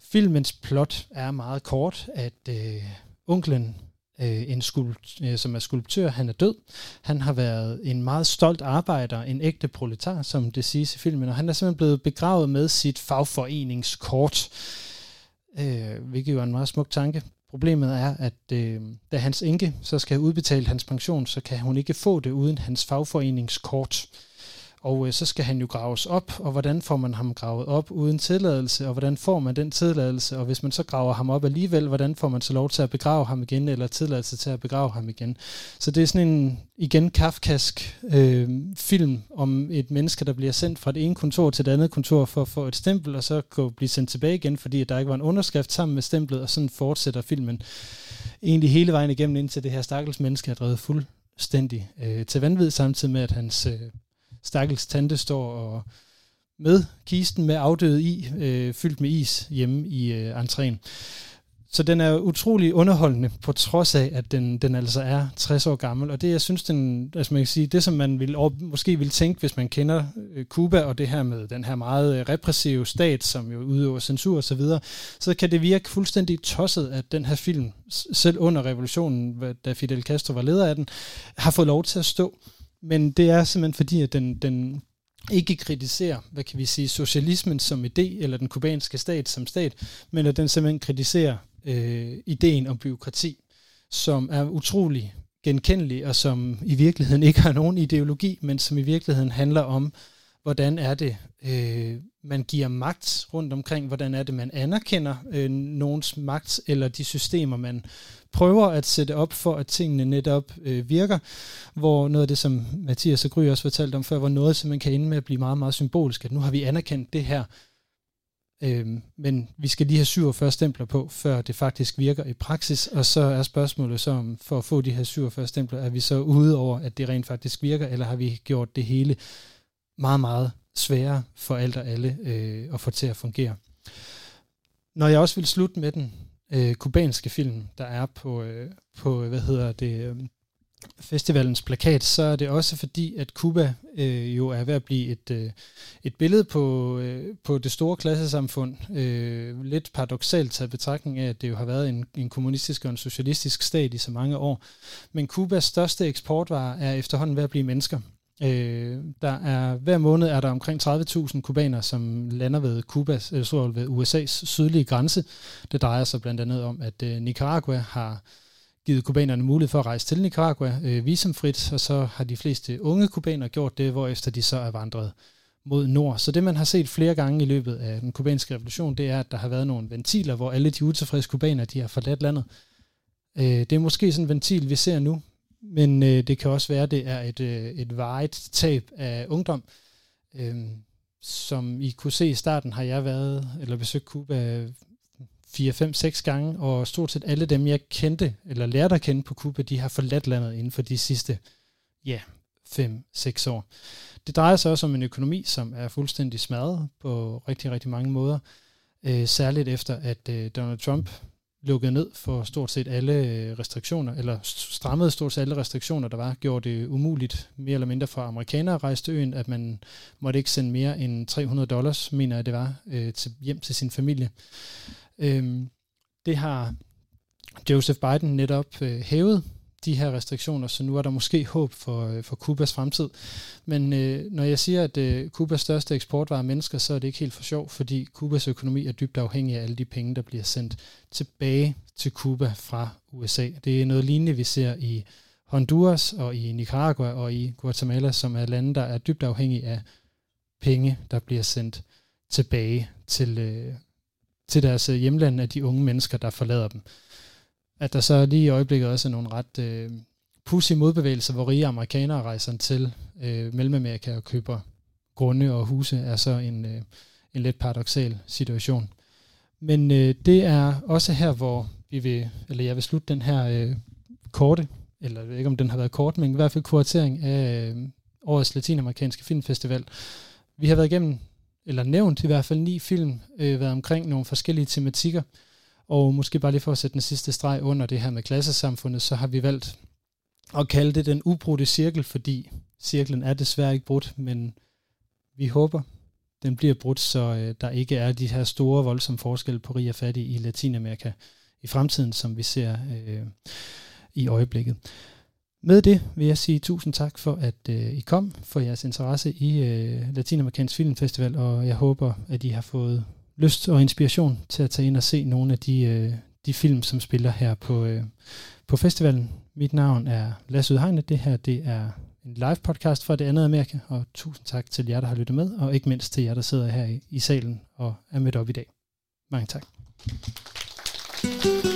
Filmens plot er meget kort, at øh, onklen, øh, en skulpt, øh, som er skulptør, han er død. Han har været en meget stolt arbejder, en ægte proletar, som det siges i filmen, og han er simpelthen blevet begravet med sit fagforeningskort, øh, hvilket jo er en meget smuk tanke. Problemet er, at øh, da hans enke så skal have udbetalt hans pension, så kan hun ikke få det uden hans fagforeningskort. Og øh, så skal han jo graves op, og hvordan får man ham gravet op uden tilladelse, og hvordan får man den tilladelse, og hvis man så graver ham op alligevel, hvordan får man så lov til at begrave ham igen, eller tilladelse til at begrave ham igen. Så det er sådan en, igen, kafkask øh, film om et menneske, der bliver sendt fra det ene kontor til det andet kontor for at få et stempel, og så kan blive sendt tilbage igen, fordi der ikke var en underskrift sammen med stemplet, og sådan fortsætter filmen egentlig hele vejen igennem, indtil det her stakkels menneske er drevet fuldstændig øh, til vanvid, samtidig med, at hans øh, stakkels tante står og med kisten med afdøde i, øh, fyldt med is hjemme i øh, entréen. Så den er utrolig underholdende, på trods af, at den, den altså er 60 år gammel. Og det, jeg synes, den, altså man kan sige, det som man vil, måske vil tænke, hvis man kender øh, Cuba og det her med den her meget øh, repressive stat, som jo udøver censur og så videre, så kan det virke fuldstændig tosset, at den her film, selv under revolutionen, da Fidel Castro var leder af den, har fået lov til at stå. Men det er simpelthen fordi, at den, den ikke kritiserer, hvad kan vi sige, socialismen som idé, eller den kubanske stat som stat, men at den simpelthen kritiserer øh, ideen om byråkrati, som er utrolig genkendelig, og som i virkeligheden ikke har nogen ideologi, men som i virkeligheden handler om hvordan er det, øh, man giver magt rundt omkring, hvordan er det, man anerkender øh, nogens magt, eller de systemer, man prøver at sætte op for, at tingene netop øh, virker, hvor noget af det, som Mathias og Gry også fortalte om før, hvor noget, som man kan ende med at blive meget, meget symbolisk, at nu har vi anerkendt det her, øh, men vi skal lige have 47 stempler på, før det faktisk virker i praksis, og så er spørgsmålet så, om for at få de her 47 stempler, er vi så ude over, at det rent faktisk virker, eller har vi gjort det hele meget, meget sværere for alt og alle øh, at få til at fungere. Når jeg også vil slutte med den øh, kubanske film, der er på, øh, på hvad hedder det, øh, festivalens plakat, så er det også fordi, at Cuba øh, jo er ved at blive et, øh, et billede på, øh, på det store klassesamfund. Øh, lidt paradoxalt taget betragtning af, at det jo har været en, en kommunistisk og en socialistisk stat i så mange år. Men Kubas største eksportvare er efterhånden ved at blive mennesker. Øh, der er, hver måned er der omkring 30.000 kubaner, som lander ved, Kubas, eller øh, ved USA's sydlige grænse. Det drejer sig blandt andet om, at øh, Nicaragua har givet kubanerne mulighed for at rejse til Nicaragua øh, visumfrit, og så har de fleste unge kubanere gjort det, hvorefter de så er vandret mod nord. Så det, man har set flere gange i løbet af den kubanske revolution, det er, at der har været nogle ventiler, hvor alle de utilfredse kubanere, de har forladt landet. Øh, det er måske sådan en ventil, vi ser nu, men øh, det kan også være, at det er et, øh, et varigt tab af ungdom. Øh, som I kunne se i starten, har jeg været eller besøgt Cuba 4, 5, 6 gange, og stort set alle dem, jeg kendte, eller lærte at kende på Cuba, de har forladt landet inden for de sidste, ja, 5-6 år. Det drejer sig også om en økonomi, som er fuldstændig smadret på rigtig, rigtig mange måder. Øh, særligt efter, at øh, Donald Trump lukkede ned for stort set alle øh, restriktioner, eller strammede stort set alle restriktioner, der var, gjorde det umuligt mere eller mindre for amerikanere at rejse til øen, at man måtte ikke sende mere end 300 dollars, mener jeg det var, øh, til, hjem til sin familie. Øhm, det har Joseph Biden netop øh, hævet de her restriktioner, så nu er der måske håb for, øh, for Kubas fremtid. Men øh, når jeg siger, at øh, Kubas største eksportvare er mennesker, så er det ikke helt for sjov, fordi Kubas økonomi er dybt afhængig af alle de penge, der bliver sendt tilbage til Kuba fra USA. Det er noget lignende, vi ser i Honduras og i Nicaragua og i Guatemala, som er lande, der er dybt afhængige af penge, der bliver sendt tilbage til, øh, til deres hjemland af de unge mennesker, der forlader dem. At der så lige i øjeblikket også er nogle ret øh, pussy modbevægelser, hvor rige amerikanere rejser til øh, Mellemamerika og køber grunde og huse, er så en, øh, en lidt paradoxal situation. Men øh, det er også her, hvor vi vil, eller jeg vil slutte den her øh, korte, eller jeg ved ikke om den har været kort, men i hvert fald kuratering af øh, årets latinamerikanske filmfestival. Vi har været igennem eller nævnt i hvert fald ni film, øh, været omkring nogle forskellige tematikker. Og måske bare lige for at sætte den sidste streg under det her med klassesamfundet, så har vi valgt at kalde det den ubrudte cirkel, fordi cirklen er desværre ikke brudt, men vi håber, den bliver brudt, så øh, der ikke er de her store, voldsomme forskelle på rig og fattig i Latinamerika i fremtiden, som vi ser øh, i øjeblikket. Med det vil jeg sige tusind tak for, at øh, I kom, for jeres interesse i øh, Latinamerikansk Filmfestival, og jeg håber, at I har fået lyst og inspiration til at tage ind og se nogle af de, øh, de film, som spiller her på, øh, på festivalen. Mit navn er Lasse Udhegne. Det her det er en live podcast fra det andet Amerika, og tusind tak til jer, der har lyttet med, og ikke mindst til jer, der sidder her i, i salen og er med op i dag. Mange tak. thank you thank you